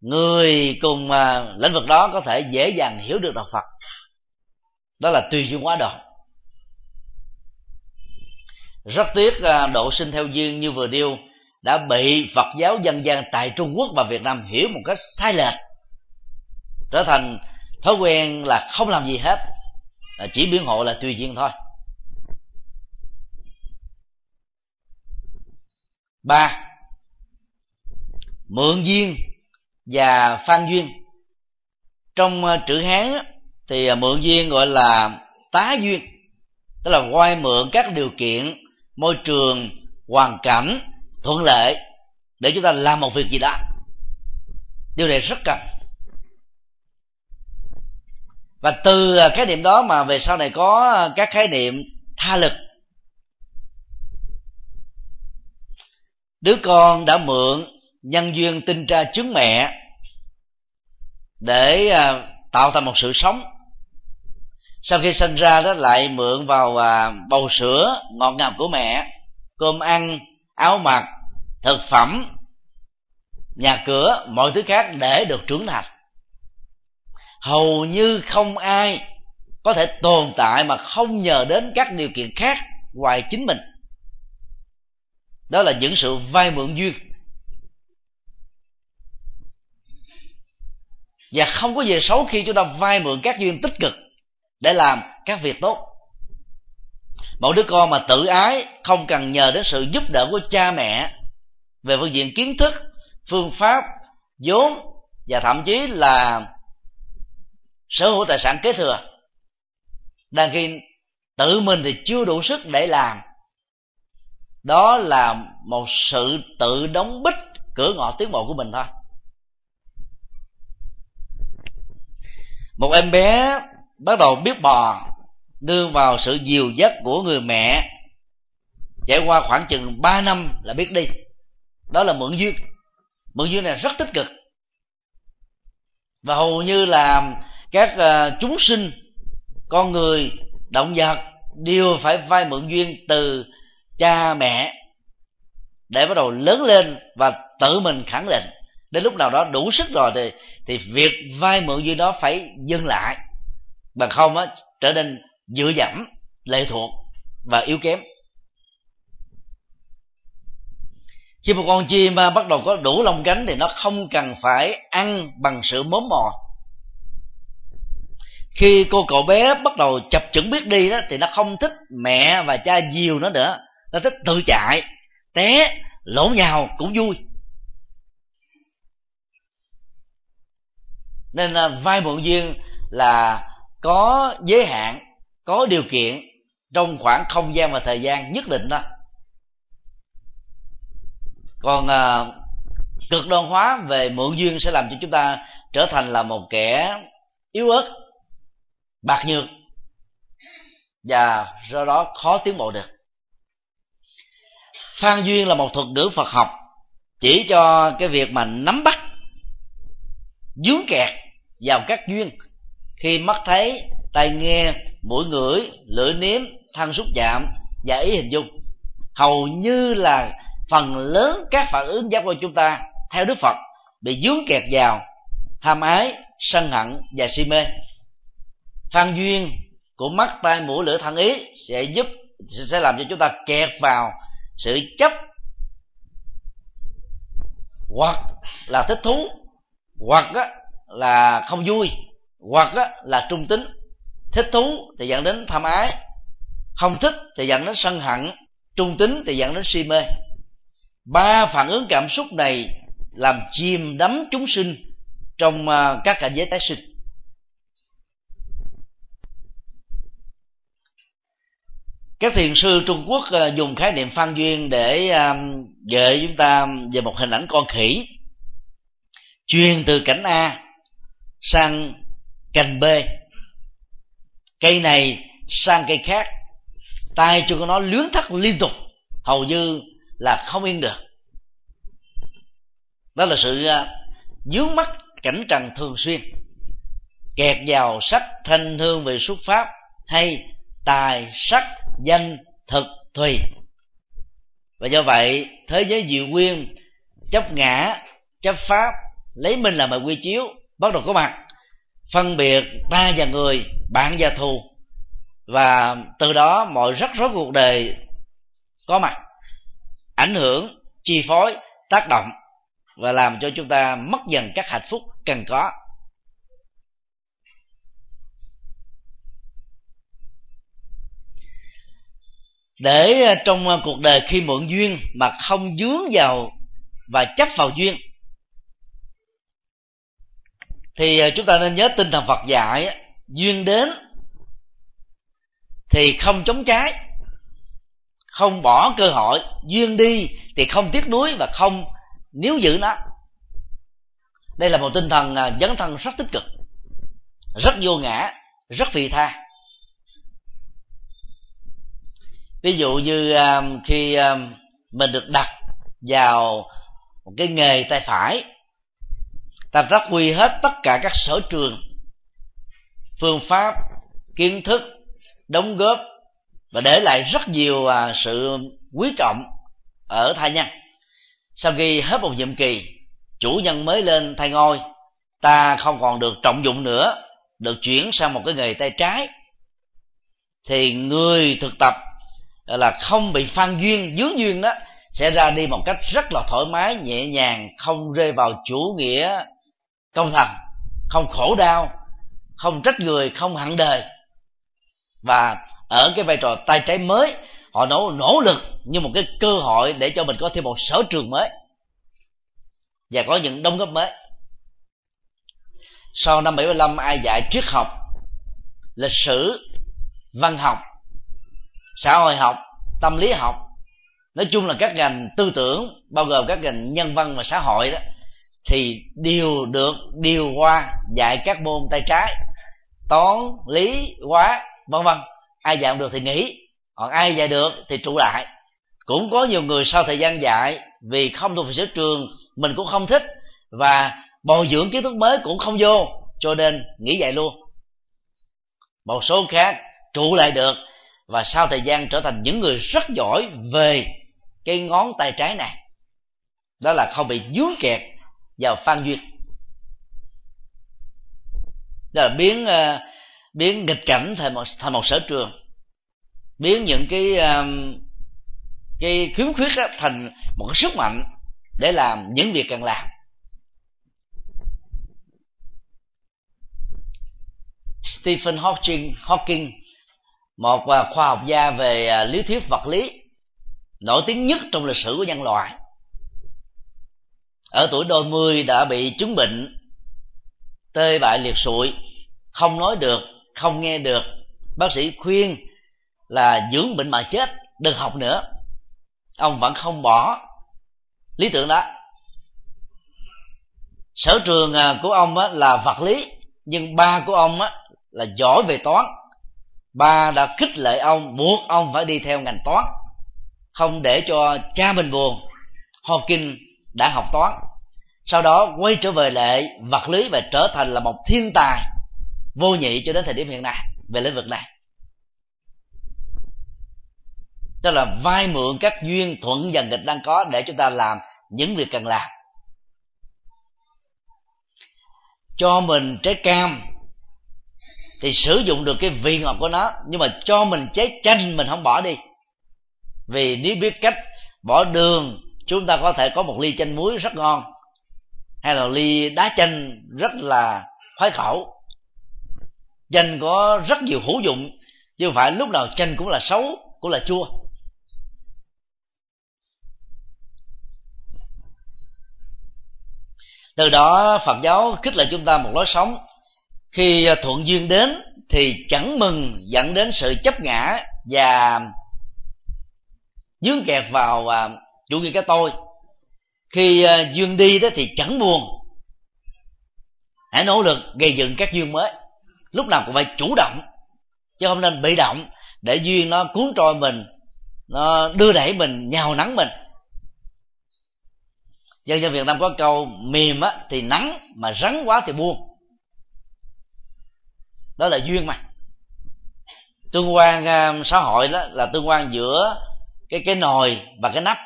Người cùng uh, lĩnh vực đó có thể dễ dàng hiểu được đạo phật. Đó là tùy duyên quá độ. Rất tiếc uh, độ sinh theo duyên như vừa điêu đã bị phật giáo dân gian tại trung quốc và việt nam hiểu một cách sai lệch. Trở thành thói quen là không làm gì hết à, chỉ biến hộ là tùy duyên thôi. Ba, mượn duyên và phan duyên. Trong ờ, chữ hán thì ờ, mượn duyên gọi là tá duyên, tức là quay mượn các điều kiện, môi trường, hoàn cảnh, thuận lợi, để chúng ta làm một việc gì đó. Điều này rất cần. Và từ ờ, cái điểm niệm đó mà về sau này có các khái niệm tha lực đứa con đã mượn nhân duyên tinh tra trứng mẹ để à, tạo thành một sự sống. Sau khi sinh ra đó lại mượn vào à, bầu sữa ngọt ngào của mẹ, cơm ăn, áo mặc, thực phẩm, nhà cửa, mọi thứ khác để được trưởng thành. Hầu như không ai có thể tồn tại mà không nhờ đến các điều kiện khác ngoài chính mình đó là những sự vay mượn duyên. Và không có gì xấu khi chúng ta vay mượn các duyên tích cực để làm các việc tốt. Một đứa con mà tự ái, không cần nhờ đến sự giúp đỡ của cha mẹ về phương diện kiến thức, phương pháp, vốn và thậm chí là sở hữu tài sản kế thừa, đang khi tự mình thì chưa đủ sức để làm đó là một sự tự đóng bích cửa ngõ tiến bộ của mình thôi. Một em bé bắt đầu biết bò đưa vào sự dìu dắt của người mẹ. Trải qua khoảng chừng 3 năm là biết đi. Đó là mượn duyên. Mượn duyên này rất tích cực. Và hầu như là các uh, chúng sinh con người động vật đều phải vay mượn duyên từ cha mẹ để bắt đầu lớn lên và tự mình khẳng định. Đến lúc nào đó đủ sức rồi thì thì việc vay mượn duyên đó phải dừng lại. Bằng không á, trở nên dựa dẫm, lệ thuộc và yếu kém. Khi một con chim à, bắt đầu có đủ lông cánh thì nó không cần phải ăn bằng sự mớm mò. Khi cô cậu bé bắt đầu chập chững biết đi đó, thì nó không thích mẹ và cha dìu nó nữa nó thích tự chạy té lỗ nhào cũng vui. Nên là vai mượn duyên là có giới hạn có điều kiện trong khoảng không gian và thời gian nhất định đó. Còn à, cực đoan hóa về mượn duyên sẽ làm cho chúng ta trở thành là một kẻ yếu ớt bạc nhược. Và do đó khó tiến bộ được phan duyên là một thuật ngữ phật học, chỉ cho cái việc mà nắm bắt, dướng kẹt vào các duyên. Khi mắt thấy, tai nghe, mũi ngửi, lưỡi nếm thân xúc chạm và ý hình dung, hầu như là phần lớn các phản ứng giác quan chúng ta theo đức phật bị dướng kẹt vào tham ái, sân hận và si mê. Phan duyên của mắt, tai, mũi, lưỡi thân ý sẽ giúp, sẽ làm cho chúng ta kẹt vào sự chấp hoặc là thích thú, hoặc là không vui, hoặc là trung tính. Thích thú thì dẫn đến tham ái, không thích thì dẫn đến sân hận, trung tính thì dẫn đến si mê. Ba phản ứng cảm xúc này làm chìm đắm chúng sinh trong à, các cảnh giới tái sinh. Các thiền sư trung quốc ờ, dùng khái niệm phan duyên để ờ, gợi chúng ta về một hình ảnh con khỉ truyền từ cảnh a sang cành b. Cây này sang cây khác, tay cho nó lướng thắt liên tục, hầu như là không yên được. Đó là sự ờ, dướng mắt cảnh trần thường xuyên, kẹt vào sách thanh hương về xuất pháp hay tài sắc danh thực thùy. Và do vậy, thế giới diệu nguyên, chấp ngã, chấp pháp, lấy mình làm bài quy chiếu, bắt đầu có mặt. Phân biệt ta và người, bạn và thù. Và từ đó mọi rắc rối cuộc đời có mặt, ảnh hưởng, chi phối, tác động và làm cho chúng ta mất dần các hạnh phúc cần có. Để ờ, trong ờ, cuộc đời khi mượn duyên mà không dướng vào và chấp vào duyên. Thì ờ, chúng ta nên nhớ tinh thần Phật dạy duyên đến thì không chống trái, không bỏ cơ hội, duyên đi thì không tiếc nuối và không níu giữ nó. Đây là một tinh thần dấn thân rất tích cực, rất vô ngã, rất vị tha. Ví dụ như um, khi um, mình được đặt vào một cái nghề tay phải ta phát huy hết tất cả các sở trường phương pháp kiến thức đóng góp và để lại rất nhiều uh, sự quý trọng ở thai nhân. Sau khi hết một nhiệm kỳ chủ nhân mới lên thay ngôi ta không còn được trọng dụng nữa được chuyển sang một cái nghề tay trái. Thì người thực tập là không bị phan duyên dướng duyên đó, sẽ ra đi một cách rất là thoải mái, nhẹ nhàng, không rơi vào chủ nghĩa công thần không khổ đau, không trách người, không hận đời. Và ở cái vai trò tay trái mới, họ nỗ nỗ lực như một cái cơ hội để cho mình có thêm một sở trường mới và có những đóng góp mới. Sau năm 75 ai dạy triết học, lịch sử, văn học xã hội học, tâm lý học. Nói chung là các ngành tư tưởng, bao gồm các ngành nhân văn và xã hội đó, thì đều được điều qua dạy các môn tay trái, toán, lý, hóa, vân vân. Ai dạy được thì nghỉ, còn ai dạy được thì trụ lại. Cũng có nhiều người sau thời gian dạy, vì không thuộc về sở trường, mình cũng không thích, và bồi dưỡng kiến thức mới cũng không vô, cho nên nghỉ dạy luôn. Một số khác trụ lại được và sau thời gian trở thành những người rất giỏi về cái ngón tay trái này đó là không bị dướng kẹt vào phan duyên. Đó là biến uh, biến nghịch cảnh thành một thành một sở trường. Biến những cái ờ, cái khiếm khuyết đó thành một cái sức mạnh để làm những việc cần làm. Stephen Hawking, Hawking một à, khoa học gia về à, lý thuyết vật lý, nổi tiếng nhất trong lịch sử của nhân loại. Ở tuổi đôi mươi đã bị chứng bệnh, tê bại liệt sụi, không nói được, không nghe được. Bác sĩ khuyên là dưỡng bệnh mà chết, đừng học nữa. Ông vẫn không bỏ. Lý tưởng đó. Sở trường à, của ông là vật lý, nhưng ba của ông là giỏi về toán ba đã khích lệ ông, buộc ông phải đi theo ngành toán. Không để cho cha mình buồn, Hawking đã học toán. Sau đó quay trở về lại, vật lý và trở thành là một thiên tài vô nhị cho đến thời điểm hiện nay, về lĩnh vực này. Tức là vai mượn các duyên thuận và nghịch đang có để chúng ta làm những việc cần làm. Cho mình trái cam thì sử dụng được cái vị ngọt của nó, nhưng mà cho mình trái chanh mình không bỏ đi. Vì nếu biết cách bỏ đường, chúng ta có thể có một ly chanh muối rất ngon, hay là ly đá chanh rất là khoái khẩu. Chanh có rất nhiều hữu dụng, chứ không phải lúc nào chanh cũng là xấu, cũng là chua. Từ đó phật giáo khích lệ chúng ta một lối sống khi ờ, thuận duyên đến thì chẳng mừng dẫn đến sự chấp ngã và dướng kẹt vào ờ, chủ nghĩa cái tôi. Khi ờ, duyên đi đó thì chẳng buồn. Hãy nỗ lực gây dựng các duyên mới. Lúc nào cũng phải chủ động, chứ không nên bị động để duyên nó cuốn trôi mình, nó đưa đẩy mình, nhào nắng mình. Dân dân việt nam có câu, mềm á thì nắng mà rắn quá thì buông đó là duyên mà. Tương quan uh, xã hội đó là tương quan giữa cái cái nồi và cái nắp.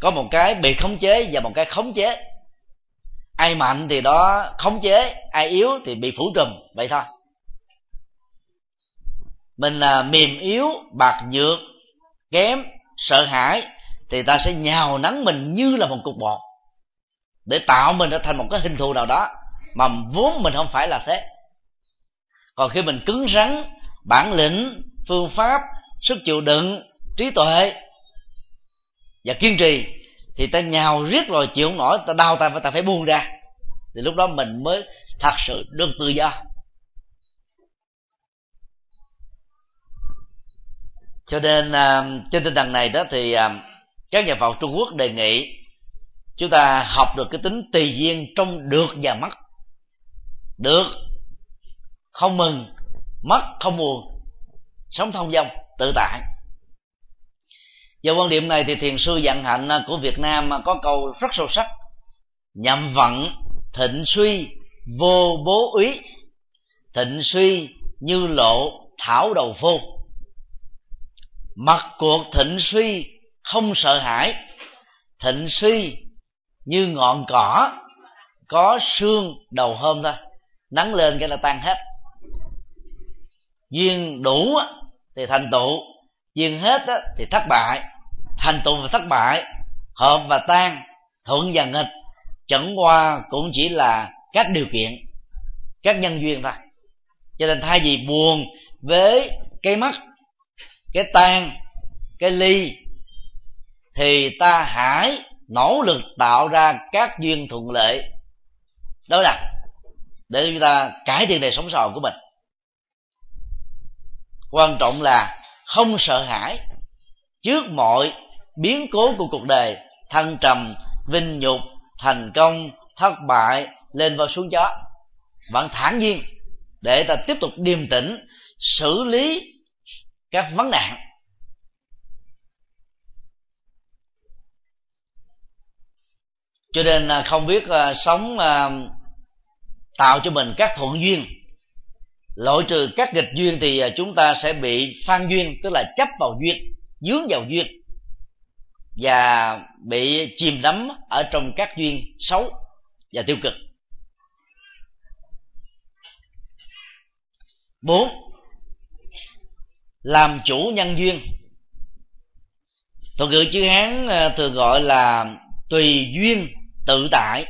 Có một cái bị khống chế và một cái khống chế. Ai mạnh thì đó khống chế ai yếu thì bị phủ trùm vậy thôi. Mình là mềm yếu bạc nhược kém sợ hãi thì ta sẽ nhào nắng mình như là một cục bọt để tạo mình ra thành một cái hình thù nào đó mà vốn mình không phải là thế còn khi mình cứng rắn, bản lĩnh, phương pháp, sức chịu đựng, trí tuệ và kiên trì, thì ta nhào riết rồi chịu không nổi, ta đau ta phải ta phải buông ra. Thì lúc đó mình mới thật sự được tự do. Cho nên à, trên tinh thần này đó thì à, các nhà phật trung quốc đề nghị chúng ta học được cái tính tùy duyên trong được và mất. Được không mừng, mất không buồn sống thông dong, tự tại. Do quan điểm này thì thiền sư dặn hạnh à, của việt nam à, có câu rất sâu sắc. Nhậm vận thịnh suy, vô bố úy. Thịnh suy như lộ, thảo đầu phô mặt cuộc thịnh suy, không sợ hãi. Thịnh suy như ngọn cỏ, có xương đầu hôm thôi. Nắng lên cái là tan hết duyên đủ thì thành tựu. Duyên hết thì thất bại. Thành tựu và thất bại, hợp và tan, thuận và nghịch. Chẳng qua cũng chỉ là các điều kiện, các nhân duyên thôi. Cho nên thay vì buồn với cái mắt, cái tan, cái ly, thì ta hãy nỗ lực tạo ra các duyên thuận lợi. Đối lập để chúng ta cải thiện đời sống xã của mình quan trọng là không sợ hãi. Trước mọi biến cố của cuộc đời, thăng trầm, vinh nhục, thành công, thất bại lên vào xuống gió. Vẫn thản nhiên để ta tiếp tục điềm tĩnh, xử lý các vấn nạn. Cho nên à, không biết à, sống à, tạo cho mình các thuận duyên loại trừ các nghịch duyên thì à, chúng ta sẽ bị phan duyên, tức là chấp vào duyên, dướng vào duyên, và bị chìm đắm ở trong các duyên xấu và tiêu cực. Bốn, làm chủ nhân duyên. Thuật ngữ chữ hán à, thường gọi là tùy duyên tự tại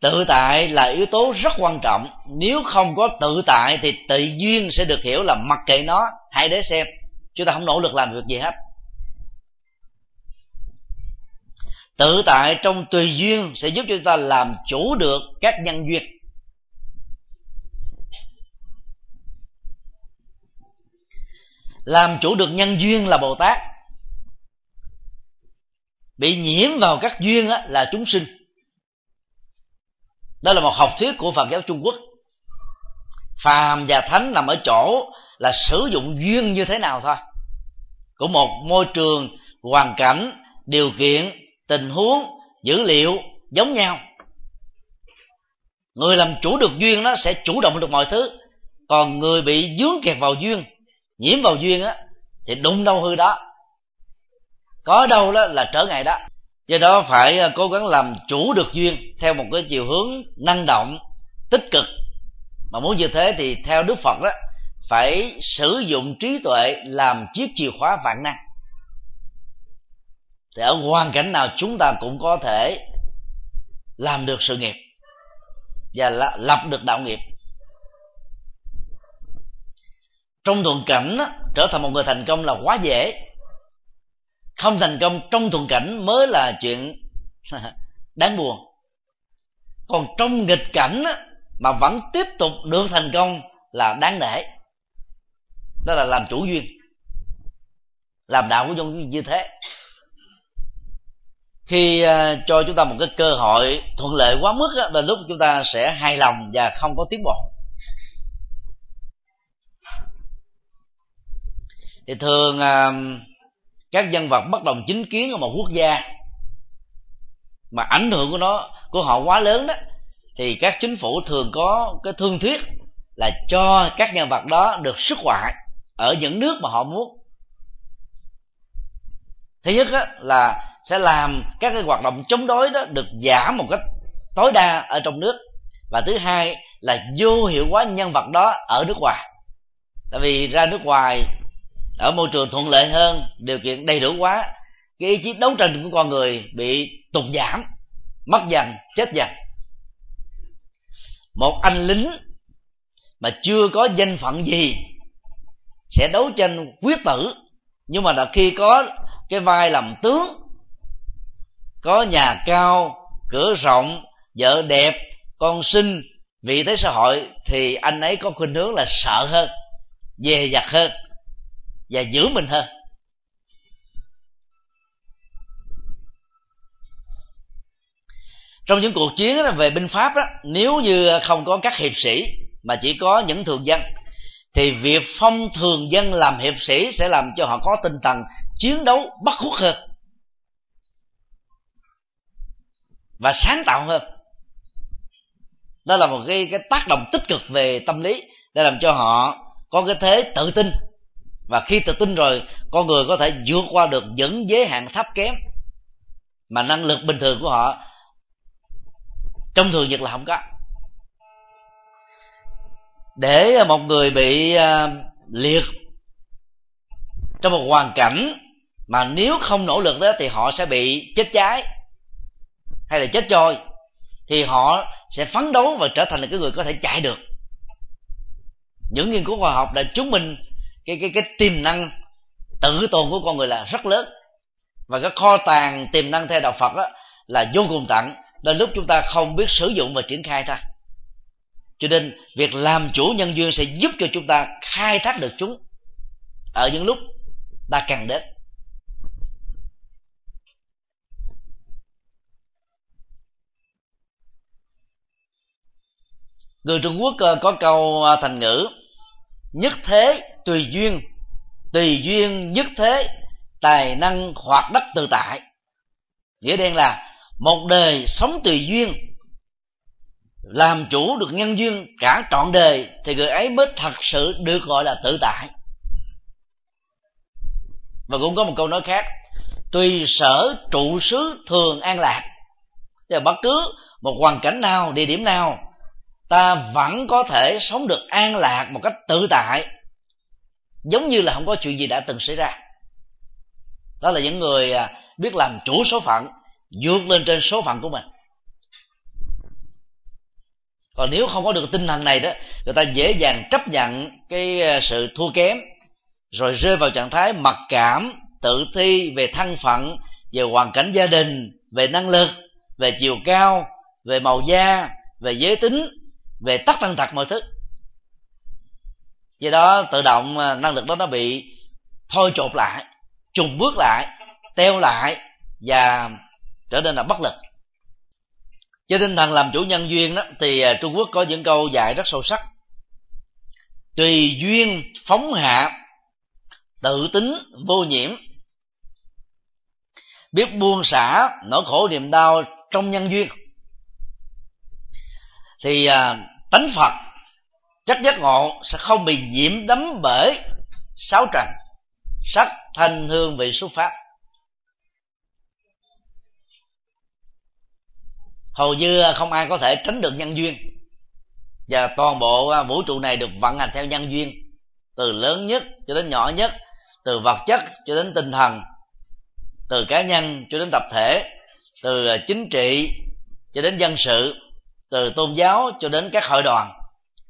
tự tại là yếu tố rất quan trọng. Nếu không có tự tại thì tự duyên sẽ được hiểu là mặc kệ nó, hãy để xem. Chúng ta không nỗ lực làm việc gì hết. Tự tại trong tùy duyên sẽ giúp cho chúng ta làm chủ được các nhân duyên. Làm chủ được nhân duyên là bồ tát. Bị nhiễm vào các duyên là chúng sinh đó là một học thuyết của phật giáo trung quốc. Phàm và thánh nằm ở chỗ là sử dụng duyên như thế nào thôi. Của một môi trường hoàn cảnh, điều kiện, tình huống, dữ liệu giống nhau. Người làm chủ được duyên nó sẽ chủ động được mọi thứ. Còn người bị dướng kẹt vào duyên, nhiễm vào duyên á, thì đụng đâu hư đó. Có đâu đó là trở ngại đó do đó phải à, cố gắng làm chủ được duyên theo một cái chiều hướng năng động, tích cực. Mà muốn như thế thì theo đức phật đó, phải sử dụng trí tuệ làm chiếc chìa khóa vạn năng. Thì ở hoàn cảnh nào chúng ta cũng có thể làm được sự nghiệp và lập được đạo nghiệp. Trong thuận cảnh trở thành một người thành công là quá dễ không thành công, trong thuận cảnh mới là chuyện đáng buồn. Còn trong nghịch cảnh mà vẫn tiếp tục được thành công là đáng nể. Đó là làm chủ duyên. Làm đạo của chúng như thế. Khi à, cho chúng ta một cái cơ hội thuận lợi quá mức là lúc chúng ta sẽ hài lòng và không có tiến bộ. Thì thường à, các nhân vật bất đồng chính kiến ở một quốc gia mà ảnh hưởng của nó, của họ quá lớn đó, thì các chính phủ thường có cái thương thuyết là cho các nhân vật đó được xuất ngoại ở những nước mà họ muốn. Thứ nhất đó là sẽ làm các cái hoạt động chống đối đó được giảm một cách tối đa ở trong nước. Và thứ hai là vô hiệu hóa nhân vật đó ở nước ngoài. Tại vì ra nước ngoài ở môi trường thuận lợi hơn điều kiện đầy đủ quá cái ý chí đấu tranh của con người bị tụt giảm mất dần chết dần. Một anh lính mà chưa có danh phận gì sẽ đấu tranh quyết tử nhưng mà là khi có cái vai làm tướng có nhà cao cửa rộng vợ đẹp con sinh, vị thế xã hội thì anh ấy có khuynh hướng là sợ hơn dè dặt hơn và giữ mình hơn. Trong những cuộc chiến về binh pháp đó, nếu như không có các hiệp sĩ mà chỉ có những thường dân thì việc phong thường dân làm hiệp sĩ sẽ làm cho họ có tinh thần chiến đấu bất khuất hơn và sáng tạo hơn. Đó là một cái cái tác động tích cực về tâm lý để làm cho họ có cái thế tự tin và khi tự tin rồi, con người có thể vượt qua được những giới hạn thấp kém. Mà năng lực bình thường của họ, trong thường nhật là không có. Để một người bị à, liệt trong một hoàn cảnh mà nếu không nỗ lực đó thì họ sẽ bị chết cháy hay là chết trôi, thì họ sẽ phấn đấu và trở thành là cái người có thể chạy được. Những nghiên cứu khoa học đã chứng minh cái cái cái tiềm năng tự tồn của con người là rất lớn. Và cái kho tàng tiềm năng theo đạo Phật đó, là vô cùng tặng đến lúc chúng ta không biết sử dụng và triển khai thôi cho nên việc làm chủ nhân duyên sẽ giúp cho chúng ta khai thác được chúng ở những lúc ta cần đến. Người trung quốc ờ, có câu ờ, thành ngữ nhất thế tùy duyên tùy duyên nhất thế, tài năng hoạt đất tự tại. Nghĩa đen là một đời sống tùy duyên, làm chủ được nhân duyên cả trọn đời thì người ấy mới thật sự được gọi là tự tại. Và cũng có một câu nói khác, tùy sở trụ xứ thường an lạc. Thì bất cứ một hoàn cảnh nào, địa điểm nào, ta vẫn có thể sống được an lạc một cách tự tại giống như là không có chuyện gì đã từng xảy ra. Đó là những người à, biết làm chủ số phận, vượt lên trên số phận của mình. Còn nếu không có được tinh thần này đó, người ta dễ dàng chấp nhận cái à, sự thua kém, rồi rơi vào trạng thái mặc cảm, tự thi về thân phận, về hoàn cảnh gia đình, về năng lực, về chiều cao, về màu da, về giới tính, về tất tần tật mọi thứ do đó tự động ờ, năng lực đó nó bị thôi chột lại trùng bước lại teo lại và trở nên là bất lực. Cho tinh thần làm chủ nhân duyên đó thì ờ, trung quốc có những câu dạy rất sâu sắc. Tùy duyên phóng hạ tự tính vô nhiễm. Biết buông xả nỗi khổ niềm đau trong nhân duyên. Thì à, tánh phật chất giác ngộ sẽ không bị nhiễm đấm bởi sáu trần, sắc thanh hương, vị, xuất pháp hầu như không ai có thể tránh được nhân duyên. Và toàn bộ à, vũ trụ này được vận hành theo nhân duyên, từ lớn nhất cho đến nhỏ nhất, từ vật chất cho đến tinh thần, từ cá nhân cho đến tập thể, từ à, chính trị cho đến dân sự, từ tôn giáo cho đến các hội đoàn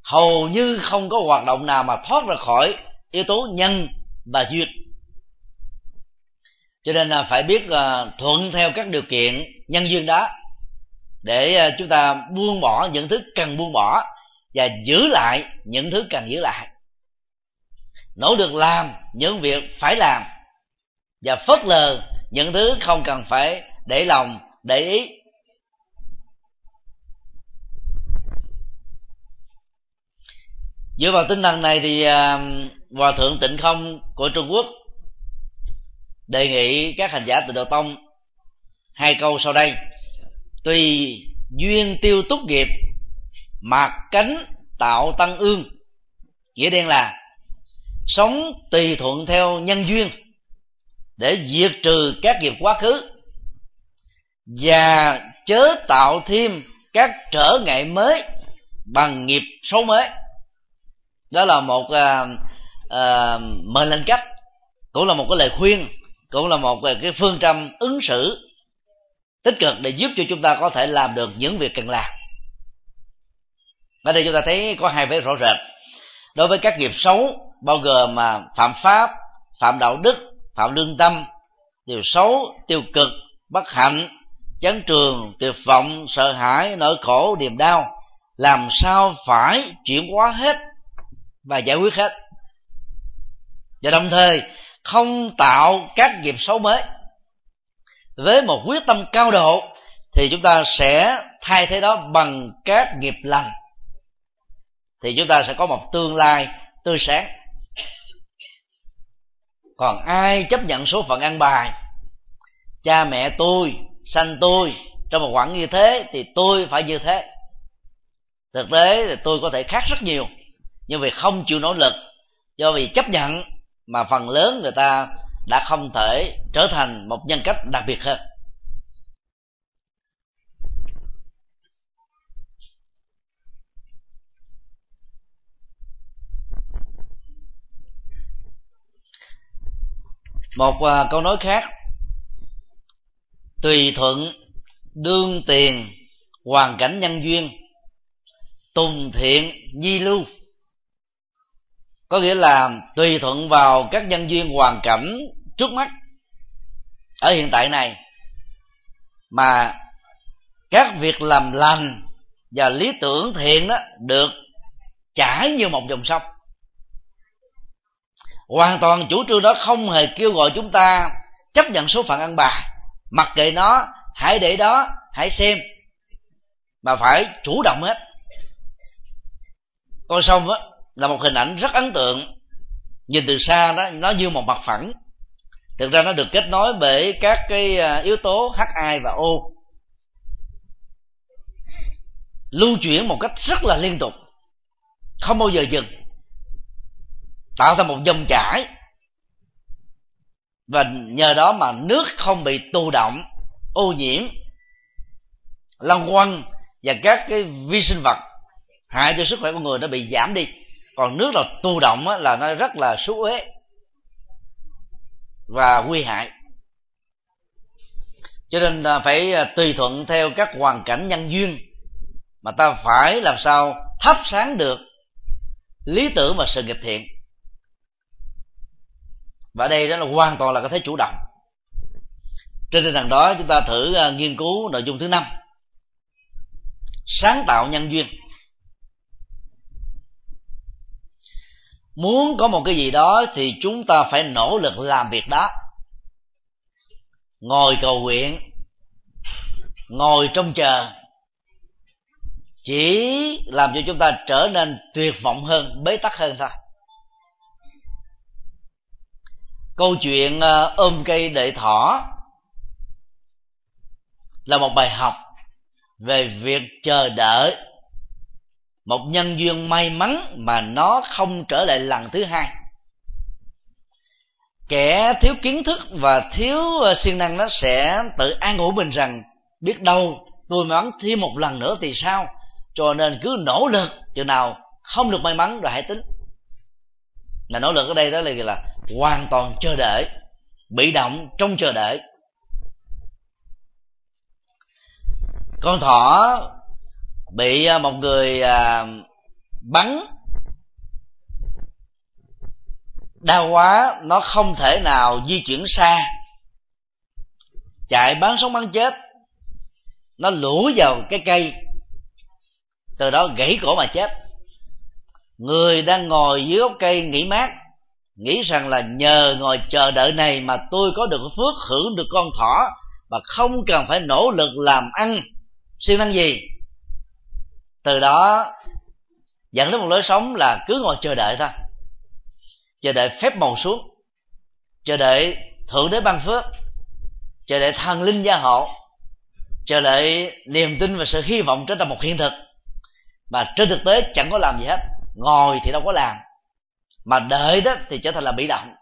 hầu như không có hoạt động nào mà thoát ra khỏi yếu tố nhân và duyên cho nên là phải biết à, thuận theo các điều kiện nhân duyên đó để à, chúng ta buông bỏ những thứ cần buông bỏ và giữ lại những thứ cần giữ lại. Nỗ lực làm những việc phải làm và phớt lờ những thứ không cần phải để lòng, để ý dựa vào tinh thần này thì à, hòa thượng tịnh không của trung quốc đề nghị các hành giả từ đạo tông hai câu sau đây. Tùy duyên tiêu túc nghiệp mạc cánh tạo tăng ương. Nghĩa đen là sống tùy thuận theo nhân duyên để diệt trừ các nghiệp quá khứ và chớ tạo thêm các trở ngại mới bằng nghiệp xấu mới đó là một uh, uh, mệnh lệnh cách cũng là một cái lời khuyên cũng là một cái phương châm ứng xử tích cực để giúp cho chúng ta có thể làm được những việc cần làm. Ở đây chúng ta thấy có hai vẻ rõ rệt. Đối với các nghiệp xấu bao gồm mà phạm pháp phạm đạo đức phạm lương tâm điều xấu tiêu cực bất hạnh chán trường tuyệt vọng sợ hãi nỗi khổ niềm đau làm sao phải chuyển hóa hết và giải quyết hết. Và đồng thời, không tạo các nghiệp xấu mới. Với một quyết tâm cao độ, thì chúng ta sẽ thay thế đó bằng các nghiệp lành. Thì chúng ta sẽ có một tương lai tươi sáng. Còn ai chấp nhận số phận ăn bài? Cha mẹ tôi, sanh tôi, trong một quãng như thế thì tôi phải như thế. Thực tế thì tôi có thể khác rất nhiều nhưng vì không chịu nỗ lực do vì chấp nhận mà phần lớn người ta đã không thể trở thành một nhân cách đặc biệt hơn. Một uh, câu nói khác. Tùy thuận đương tiền hoàn cảnh nhân duyên tùng thiện di lưu có nghĩa là tùy thuận vào các nhân duyên hoàn cảnh trước mắt ở hiện tại này, mà các việc làm lành và lý tưởng thiện đó được chảy như một dòng sông. Hoàn toàn chủ trương đó không hề kêu gọi chúng ta chấp nhận số phận ăn bài mặc kệ nó, hãy để đó, hãy xem, mà phải chủ động hết. Con sông á là một hình ảnh rất ấn tượng. Nhìn từ xa đó, nó như một mặt phẳng. Thực ra nó được kết nối bởi các cái à, yếu tố hi và o. Lưu chuyển một cách rất là liên tục. Không bao giờ dừng. Tạo ra một dòng chảy. Và nhờ đó mà nước không bị tù động, ô nhiễm, lăng quăng và các cái vi sinh vật hại cho sức khỏe của người nó bị giảm đi còn nước là tu động á, là nó rất là xú uế và nguy hại. Cho nên à, phải à, tùy thuận theo các hoàn cảnh nhân duyên mà ta phải làm sao thắp sáng được lý tưởng và sự nghiệp thiện. Và đây đó là hoàn toàn là có thể chủ động. Trên tinh thần đó chúng ta thử à, nghiên cứu nội dung thứ năm. Sáng tạo nhân duyên. Muốn có một cái gì đó thì chúng ta phải nỗ lực làm việc đó. Ngồi cầu nguyện, ngồi trong chờ. Chỉ làm cho chúng ta trở nên tuyệt vọng hơn, bế tắc hơn thôi. Câu chuyện ờ, ôm cây đệ thỏ là một bài học về việc chờ đợi một nhân duyên may mắn mà nó không trở lại lần thứ hai. Kẻ thiếu kiến thức và thiếu ờ, siêng năng nó sẽ tự an ủi mình rằng, biết đâu tôi may mắn thêm một lần nữa thì sao? Cho nên cứ nỗ lực, chừng nào không được may mắn rồi hãy tính. Là nỗ lực ở đây đó là là hoàn toàn chờ đợi, bị động trong chờ đợi. Con thỏ bị à, một người à, bắn. Đau quá, nó không thể nào di chuyển xa. Chạy bán sống bán chết. Nó lũ vào cái cây. Từ đó gãy cổ mà chết. Người đang ngồi dưới gốc cây nghỉ mát, nghĩ rằng là nhờ ngồi chờ đợi này mà tôi có được phước hưởng được con thỏ mà không cần phải nỗ lực làm ăn. Siêng năng gì? Từ đó, dẫn đến một lối sống là cứ ngồi chờ đợi thôi. Chờ đợi phép màu xuống. Chờ đợi thượng đế ban phước. Chờ đợi thần linh gia hộ. Chờ đợi niềm tin và sự hy vọng trở thành một hiện thực. Mà trên thực tế chẳng có làm gì hết. Ngồi thì đâu có làm. Mà đợi đó thì trở thành là bị động.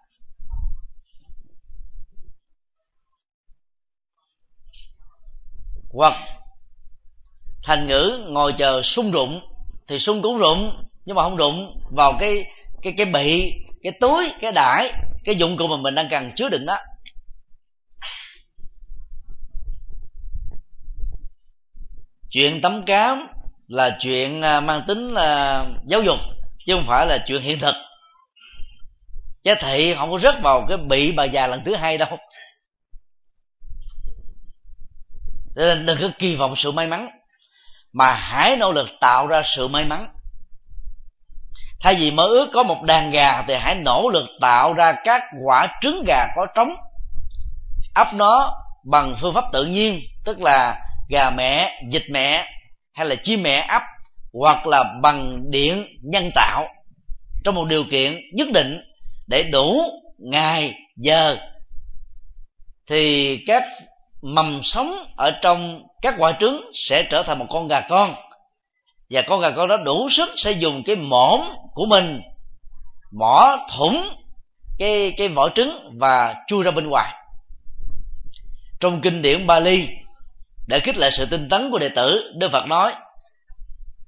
Hoặc thành ngữ ngồi chờ sung rụng thì sung cũng rụng, nhưng mà không rụng vào cái cái cái bị, cái túi, cái đải, cái dụng cụ mà mình đang cần chứa đựng đó. Chuyện tấm cám là chuyện à, mang tính là giáo dục, chứ không phải là chuyện hiện thực. Giá thị không có rớt vào cái bị bà già lần thứ hai đâu. Nên đừng có kỳ vọng sự may mắn mà hãy nỗ lực tạo ra sự may mắn. Thay vì mơ ước có một đàn gà thì hãy nỗ lực tạo ra các quả trứng gà có trống. Ấp nó bằng phương pháp tự nhiên, tức là gà mẹ, vịt mẹ, hay là chim mẹ ấp, hoặc là bằng điện nhân tạo, trong một điều kiện nhất định để đủ ngày, giờ. Thì các mầm sống ở trong các quả trứng sẽ trở thành một con gà con. Và con gà con đó đủ sức sẽ dùng cái mõm của mình mỏ thủng cái cái vỏ trứng và chui ra bên ngoài. Trong kinh điển Bali, để khích lệ sự tinh tấn của đệ tử, Đức Phật nói,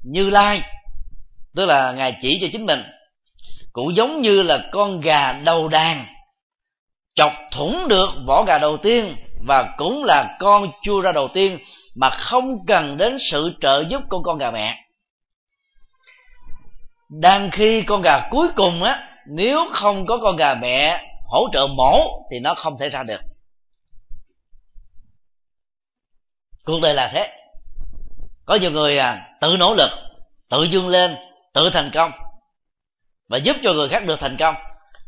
Như Lai tức là ngài chỉ cho chính mình, cũng giống như là con gà đầu đàn, chọc thủng được vỏ gà đầu tiên và cũng là con chua ra đầu tiên mà không cần đến sự trợ giúp của con gà mẹ. Đang khi con gà cuối cùng á, nếu không có con gà mẹ hỗ trợ mổ thì nó không thể ra được. Cuộc đời là thế. Có nhiều người à tự nỗ lực, tự dương lên, tự thành công và giúp cho người khác được thành công.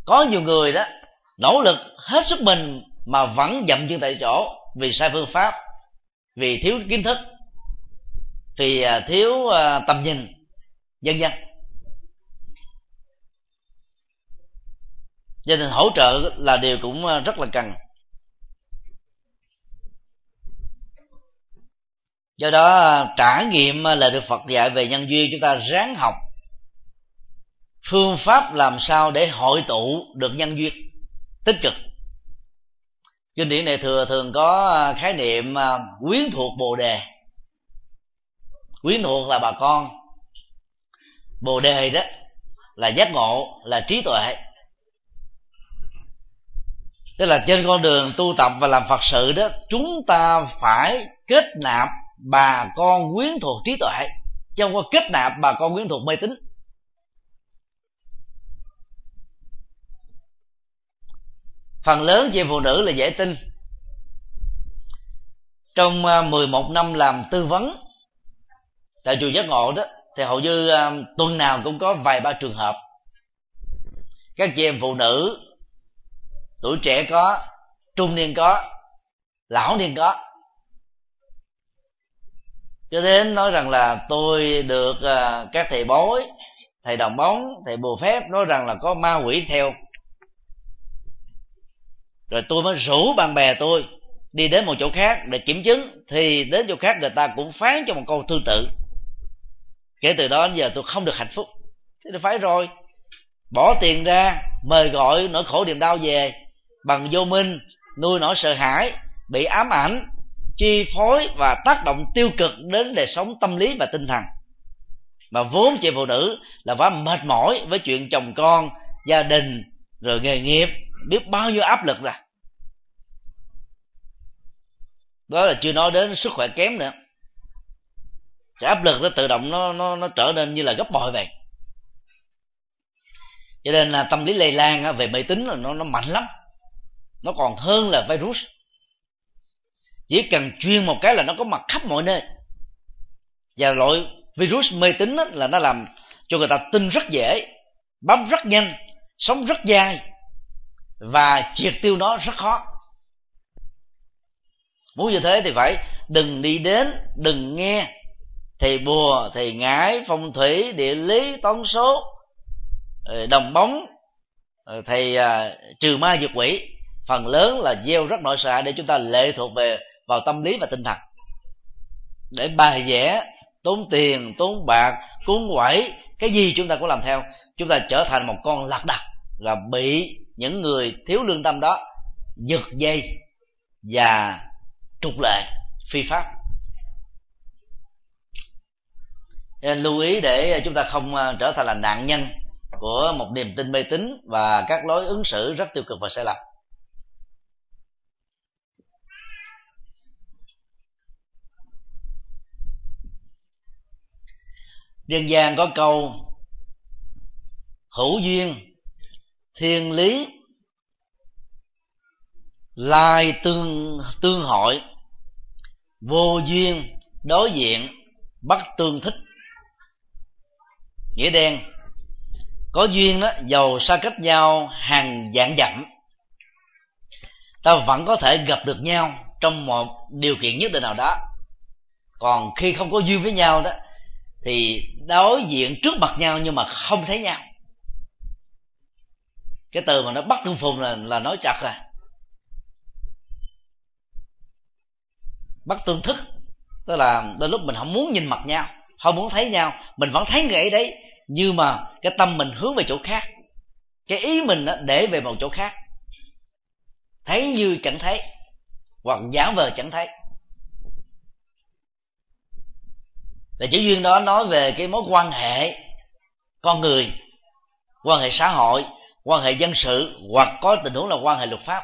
Có nhiều người đó nỗ lực hết sức mình mà vẫn dậm chân tại chỗ vì sai phương pháp, vì thiếu kiến thức, vì à, thiếu à, tầm nhìn dân dân cho nên hỗ trợ là điều cũng à, rất là cần. Do đó trải nghiệm lời được phật dạy về nhân duyên chúng ta ráng học phương pháp làm sao để hội tụ được nhân duyên tích cực kinh điển này thừa thường có à, khái niệm à, quyến thuộc bồ đề. Quyến thuộc là bà con. Bồ đề đó là giác ngộ, là trí tuệ. Tức là trên con đường tu tập và làm phật sự đó, chúng ta phải kết nạp bà con quyến thuộc trí tuệ. Chứ không có kết nạp bà con quyến thuộc mê tín. Phần lớn chị phụ nữ là dễ tin. Trong à, 11 năm làm tư vấn tại chùa giác ngộ đó, thì hầu như à, tuần nào cũng có vài ba trường hợp. Các chị em phụ nữ, tuổi trẻ có, trung niên có, lão niên có. Cho đến nói rằng là tôi được à, các thầy bói, thầy đồng bóng, thầy bùa phép nói rằng là có ma quỷ theo rồi tôi mới rủ bạn bè tôi đi đến một chỗ khác để kiểm chứng. Thì đến chỗ khác người ta cũng phán cho một câu tương tự. Kể từ đó đến giờ tôi không được hạnh phúc. Thế thì phải rồi. Bỏ tiền ra, mời gọi nỗi khổ niềm đau về. Bằng vô minh, nuôi nỗi sợ hãi, bị ám ảnh, chi phối và tác động tiêu cực đến đời sống tâm lý và tinh thần. Mà vốn chị phụ nữ là quá mệt mỏi với chuyện chồng con, gia đình, rồi nghề nghiệp biết bao nhiêu áp lực rồi. Đó là chưa nói đến sức khỏe kém nữa. Cái áp lực nó tự động nó nó nó trở nên như là gấp bội vậy. Cho nên là tâm lý lây lan về mê tín là nó nó mạnh lắm. Nó còn hơn là virus. Chỉ cần chuyên một cái là nó có mặt khắp mọi nơi. Và loại virus mê tín là nó làm cho người ta tin rất dễ, bấm rất nhanh, sống rất dai và triệt tiêu nó rất khó. Muốn như thế thì phải đừng đi đến đừng nghe thầy bùa thầy ngải phong thủy địa lý toán số ờ, đồng bóng ờ, thầy à, trừ ma diệt quỷ. Phần lớn là gieo rất nỗi sợ để chúng ta lệ thuộc về vào tâm lý và tinh thần. Để bài vẽ tốn tiền tốn bạc cuốn quẩy cái gì chúng ta cũng làm theo chúng ta trở thành một con lạc đặc và bị những người thiếu lương tâm đó giật dây và trục lệ phi pháp. Nên lưu ý để chúng ta không à, trở thành là nạn nhân của một niềm tin mê tín và các lối ứng xử rất tiêu cực và sai lầm. Dân gian có câu, hữu duyên thiên lý, lai tương tương hội, vô duyên, đối diện bắt tương thích. Nghĩa đen, có duyên đó giàu xa cách nhau, hàng vạn dặm. Ta vẫn có thể gặp được nhau trong một điều kiện nhất định nào đó. Còn khi không có duyên với nhau đó, thì đối diện trước mặt nhau nhưng mà không thấy nhau cái từ mà nó bắt tương phùng là là nói chặt rồi bắt tương thức. Tức là đôi lúc mình không muốn nhìn mặt nhau, không muốn thấy nhau, mình vẫn thấy người ấy đấy. Nhưng mà cái tâm mình hướng về chỗ khác. Cái ý mình để về một chỗ khác. Thấy như chẳng thấy, hoặc giả vờ chẳng thấy. Là chữ duyên đó nói về cái mối quan hệ con người, quan hệ xã hội quan hệ dân sự hoặc có tình huống là quan hệ luật pháp.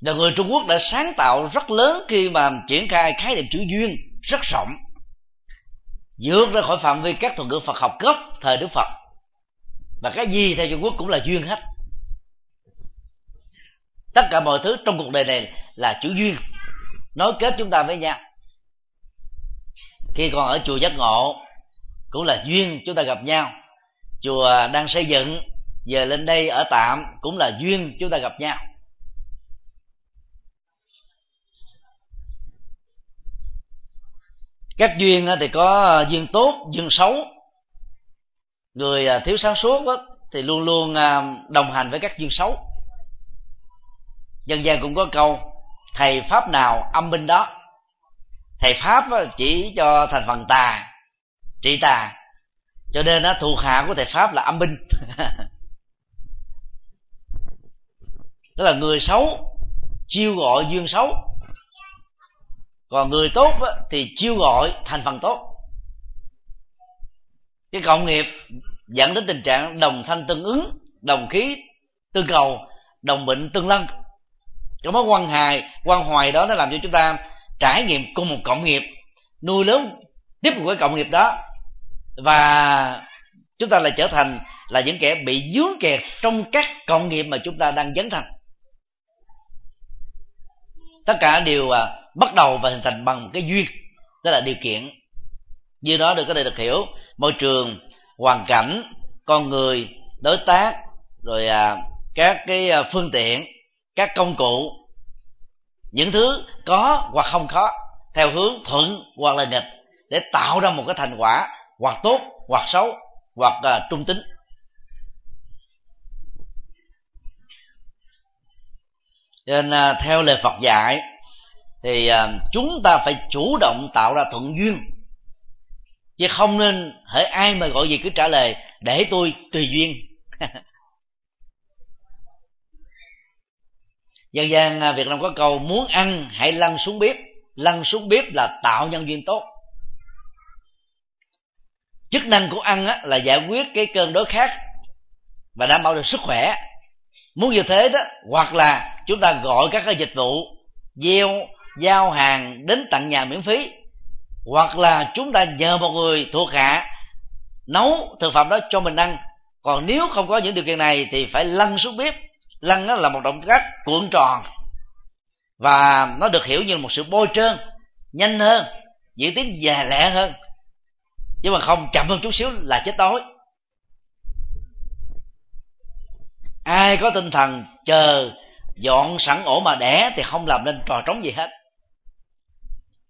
Là người trung quốc đã sáng tạo rất lớn khi mà triển khai khái niệm chữ duyên rất rộng, vượt ra khỏi phạm vi các thuật ngữ phật học gốc, thời đức phật. Và cái gì theo trung quốc cũng là duyên hết. Tất cả mọi thứ trong cuộc đời này là chữ duyên. Nói kết chúng ta với nhau. Khi còn ở chùa giác ngộ cũng là duyên chúng ta gặp nhau. Chùa đang xây dựng về lên đây ở tạm cũng là duyên chúng ta gặp nhau. Các duyên thì có duyên tốt, duyên xấu. Người à, thiếu sáng suốt thì luôn luôn à, đồng hành với các duyên xấu. Dân gian cũng có câu, thầy pháp nào âm binh đó? Thầy pháp chỉ cho thành phần tà trị tà cho nên nó thuộc hạ của thầy pháp là âm binh. Tức là người xấu, chiêu gọi duyên xấu. Còn người tốt thì chiêu gọi thành phần tốt. Cái cộng nghiệp dẫn đến tình trạng đồng thanh tương ứng, đồng khí tương cầu, đồng bệnh tương lân. Cái mối quan hài, quan hoài đó nó làm cho chúng ta trải nghiệm cùng một cộng nghiệp. Nuôi lớn tiếp một cái cộng nghiệp đó và chúng ta lại trở thành là những kẻ bị dướng kẹt trong các cộng nghiệp mà chúng ta đang dấn thân. Tất cả đều à, bắt đầu và hình thành bằng một cái duyên tức là điều kiện. Như đó được có thể được hiểu, môi trường, hoàn cảnh, con người, đối tác, rồi à, các cái à, phương tiện, các công cụ. Những thứ có hoặc không có, theo hướng thuận hoặc là nghịch, để tạo ra một cái thành quả hoặc tốt hoặc xấu hoặc uh, trung tính. Nên uh, theo lời Phật dạy thì uh, chúng ta phải chủ động tạo ra thuận duyên. Chứ không nên hễ ai mà gọi gì cứ trả lời để tôi tùy duyên. Dân gian việt nam có câu muốn ăn hãy lăn xuống bếp. Lăn xuống bếp là tạo nhân duyên tốt chức năng của ăn á, là giải quyết cái cơn đói khát và đảm bảo được sức khỏe. Muốn như thế đó hoặc là chúng ta gọi các cái dịch vụ gieo giao hàng đến tận nhà miễn phí hoặc là chúng ta nhờ một người thuộc hạ nấu thực phẩm đó cho mình ăn. Còn nếu không có những điều kiện này thì phải lăn xuống bếp. Lăn đó là một động tác cuộn tròn và nó được hiểu như một sự bôi trơn nhanh hơn diễn tiến già lẹ hơn nhưng mà không chậm hơn chút xíu là chết đói. Ai có tinh thần chờ dọn sẵn ổ mà đẻ thì không làm nên trò trống gì hết.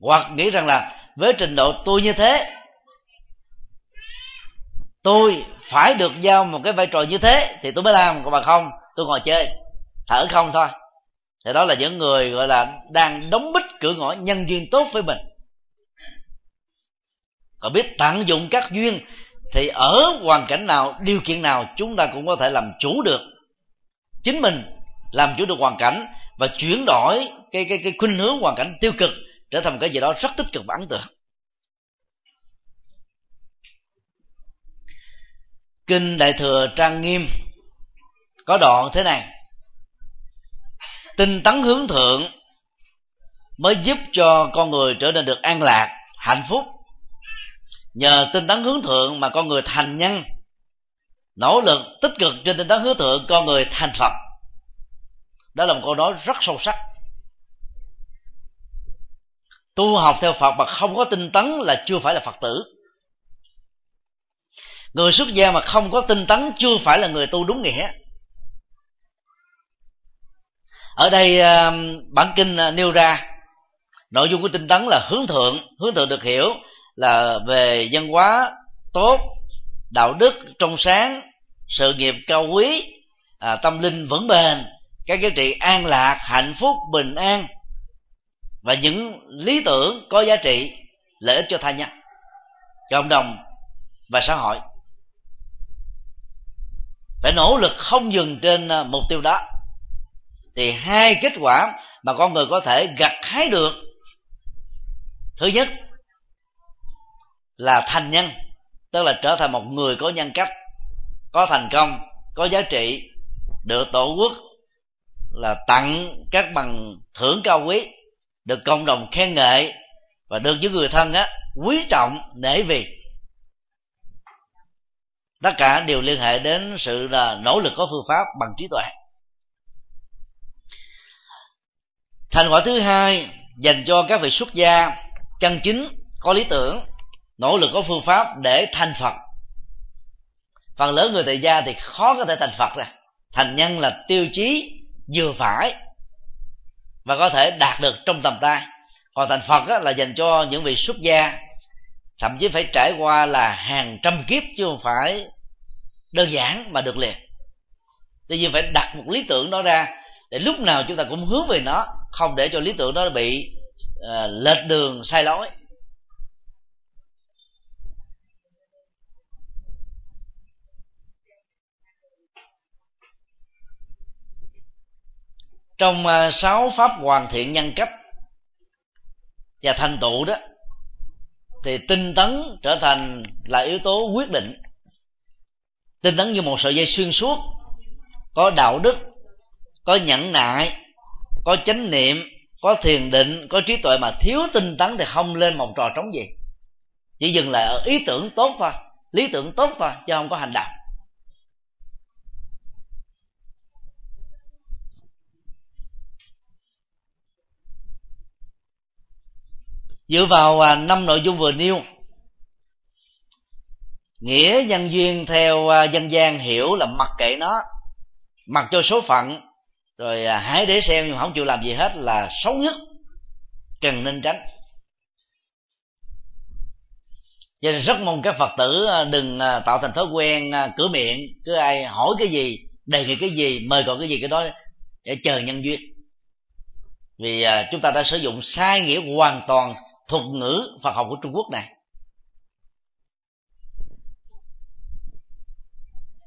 Hoặc nghĩ rằng là với trình độ tôi như thế, tôi phải được giao một cái vai trò như thế thì tôi mới làm, còn mà không, tôi ngồi chơi, thở không thôi. Thì đó là những người gọi là đang đóng bít cửa ngõ nhân duyên tốt với mình và biết tận dụng các duyên, thì ở hoàn cảnh nào, điều kiện nào, chúng ta cũng có thể làm chủ được. Chính mình làm chủ được hoàn cảnh và chuyển đổi cái cái cái khuynh hướng hoàn cảnh tiêu cực trở thành một cái gì đó rất tích cực và ấn tượng. Kinh đại thừa trang nghiêm có đoạn thế này. Tinh tấn hướng thượng mới giúp cho con người trở nên được an lạc, hạnh phúc nhờ tinh tấn hướng thượng mà con người thành nhân. Nỗ lực tích cực trên tinh tấn hướng thượng, con người thành phật. Đó là một câu nói rất sâu sắc. Tu học theo phật mà không có tinh tấn là chưa phải là phật tử. Người xuất gia mà không có tinh tấn chưa phải là người tu đúng nghĩa. Ở đây à, bản kinh à, nêu ra nội dung của tinh tấn là hướng thượng. Hướng thượng được hiểu là về văn hóa tốt đạo đức trong sáng sự nghiệp cao quý à, tâm linh vững bền các giá trị an lạc hạnh phúc bình an và những lý tưởng có giá trị lợi ích cho tha nhân cộng đồng và xã hội. Phải nỗ lực không dừng trên à, mục tiêu đó. Thì hai kết quả mà con người có thể gặt hái được thứ nhất là thành nhân, tức là trở thành một người có nhân cách, có thành công, có giá trị, được tổ quốc là tặng các bằng thưởng cao quý, được cộng đồng khen ngợi và được những người thân á, quý trọng, nể vì. Tất cả đều liên hệ đến sự là nỗ lực có phương pháp bằng trí tuệ. Thành quả thứ hai dành cho các vị xuất gia chân chính có lý tưởng nỗ lực có phương pháp để thành phật. Phần lớn người tại gia thì khó có thể thành phật ra thành nhân là tiêu chí vừa phải và có thể đạt được trong tầm tay. Còn thành phật là dành cho những vị xuất gia thậm chí phải trải qua là hàng trăm kiếp chứ không phải đơn giản mà được liền. Tuy nhiên phải đặt một lý tưởng đó ra để lúc nào chúng ta cũng hướng về nó không để cho lý tưởng đó bị uh, lệch đường sai lối. Trong ờ, sáu pháp hoàn thiện nhân cách và thành tựu đó, thì tinh tấn trở thành là yếu tố quyết định. Tinh tấn như một sợi dây xuyên suốt, có đạo đức, có nhẫn nại, có chánh niệm, có thiền định, có trí tuệ mà thiếu tinh tấn thì không lên một trò trống gì. Chỉ dừng lại ở ý tưởng tốt thôi, lý tưởng tốt thôi, chứ không có hành động dựa vào à, năm nội dung vừa nêu, nghĩa nhân duyên theo à, dân gian hiểu là mặc kệ nó, mặc cho số phận, rồi à, hãy để xem nhưng không chịu làm gì hết là xấu nhất cần nên tránh. Cho nên rất mong các phật tử đừng tạo thành thói quen cửa miệng, cứ ai hỏi cái gì, đề nghị cái gì, mời gọi cái gì cái đó để chờ nhân duyên. Vì chúng ta đã sử dụng sai nghĩa hoàn toàn thuật ngữ Phật học của Trung Quốc này.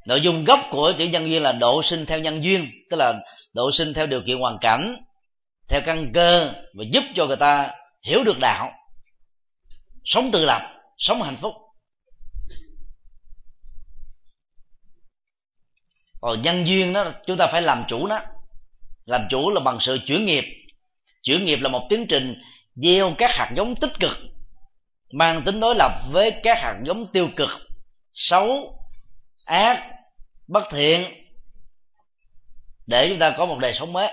Nội dung gốc của chữ nhân duyên là độ sinh theo nhân duyên, tức là độ sinh theo điều kiện hoàn cảnh, theo căn cơ và giúp cho người ta hiểu được đạo, sống tự lập, sống hạnh phúc. Còn nhân duyên đó, chúng ta phải làm chủ nó. Làm chủ là bằng sự chuyển nghiệp. Chuyển nghiệp là một tiến trình gieo các hạt giống tích cực, mang tính đối lập với các hạt giống tiêu cực. Xấu, ác, bất thiện. Để chúng ta có một đời sống mới.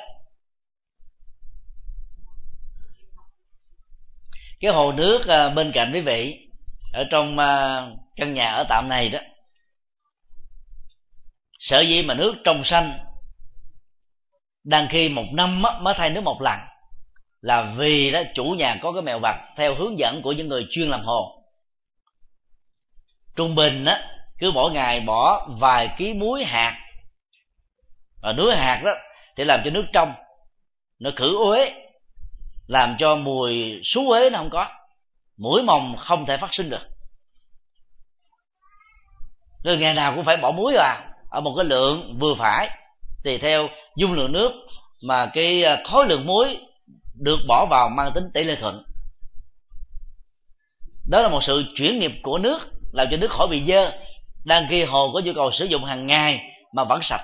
Cái hồ nước à, bên cạnh quý vị, ở trong à, căn nhà ở tạm này đó, sở dĩ mà nước trong xanh đang khi một năm mới thay nước một lần là vì đó chủ nhà có cái mèo vặt theo hướng dẫn của những người chuyên làm hồ. Trung bình á, cứ mỗi ngày bỏ vài ký muối hạt. Và nước hạt đó thì làm cho nước trong, nó khử uế, làm cho mùi xú uế nó không có. Mũi mồng không thể phát sinh được. Rồi ngày nào cũng phải bỏ muối vào, ở một cái lượng vừa phải. Tùy theo dung lượng nước mà cái à, khối lượng muối được bỏ vào mang tính tỷ lệ thuận. Đó là một sự chuyển nghiệp của nước, làm cho nước khỏi bị dơ. Đang khi hồ có nhu cầu sử dụng hàng ngày mà vẫn sạch.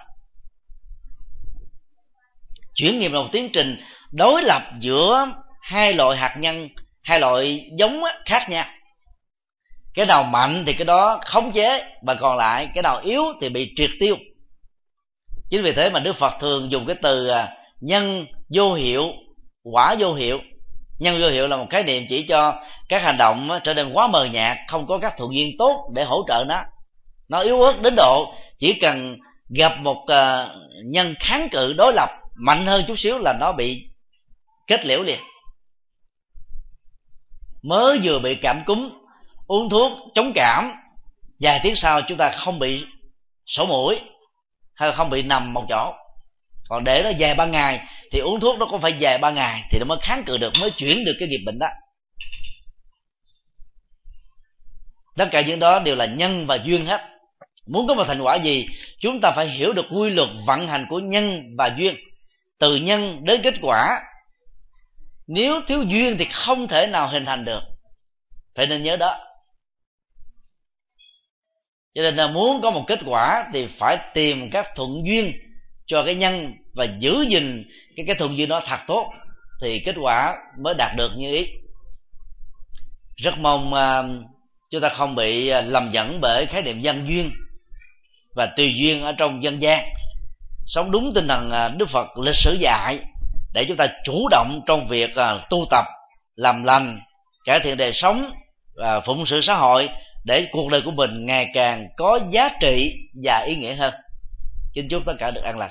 Chuyển nghiệp là một tiến trình đối lập giữa hai loại hạt nhân, hai loại giống khác nhau. Cái nào mạnh thì cái đó khống chế và còn lại cái nào yếu thì bị triệt tiêu. Chính vì thế mà đức phật thường dùng cái từ à, nhân, vô hiệu quả vô hiệu. Nhân vô hiệu là một khái niệm chỉ cho các hành động trở nên quá mờ nhạt, không có các thuận duyên tốt để hỗ trợ nó. Nó yếu ớt đến độ chỉ cần gặp một ờ, nhân kháng cự đối lập mạnh hơn chút xíu là nó bị kết liễu liền. Mới vừa bị cảm cúm, uống thuốc chống cảm, vài tiếng sau chúng ta không bị sổ mũi, hay không bị nằm một chỗ còn để nó dài ba ngày, thì uống thuốc nó cũng phải dài ba ngày, thì nó mới kháng cự được, mới chuyển được cái nghiệp bệnh đó. Tất cả những đó đều là nhân và duyên hết. Muốn có một thành quả gì, chúng ta phải hiểu được quy luật vận hành của nhân và duyên. Từ nhân đến kết quả, nếu thiếu duyên thì không thể nào hình thành được. Phải nên nhớ đó. Cho nên là muốn có một kết quả thì phải tìm các thuận duyên cho cái nhân và giữ gìn cái cái thuận duyên nó thật tốt thì kết quả mới đạt được như ý. Rất mong uh, chúng ta không bị à, lầm dẫn bởi khái niệm dân duyên và tùy duyên ở trong dân gian. Sống đúng tinh thần à, đức phật lịch sử dạy để chúng ta chủ động trong việc tu tập làm lành cải thiện đời sống và phụng sự xã hội để cuộc đời của mình ngày càng có giá trị và ý nghĩa hơn. Xin chúc tất cả được an lành.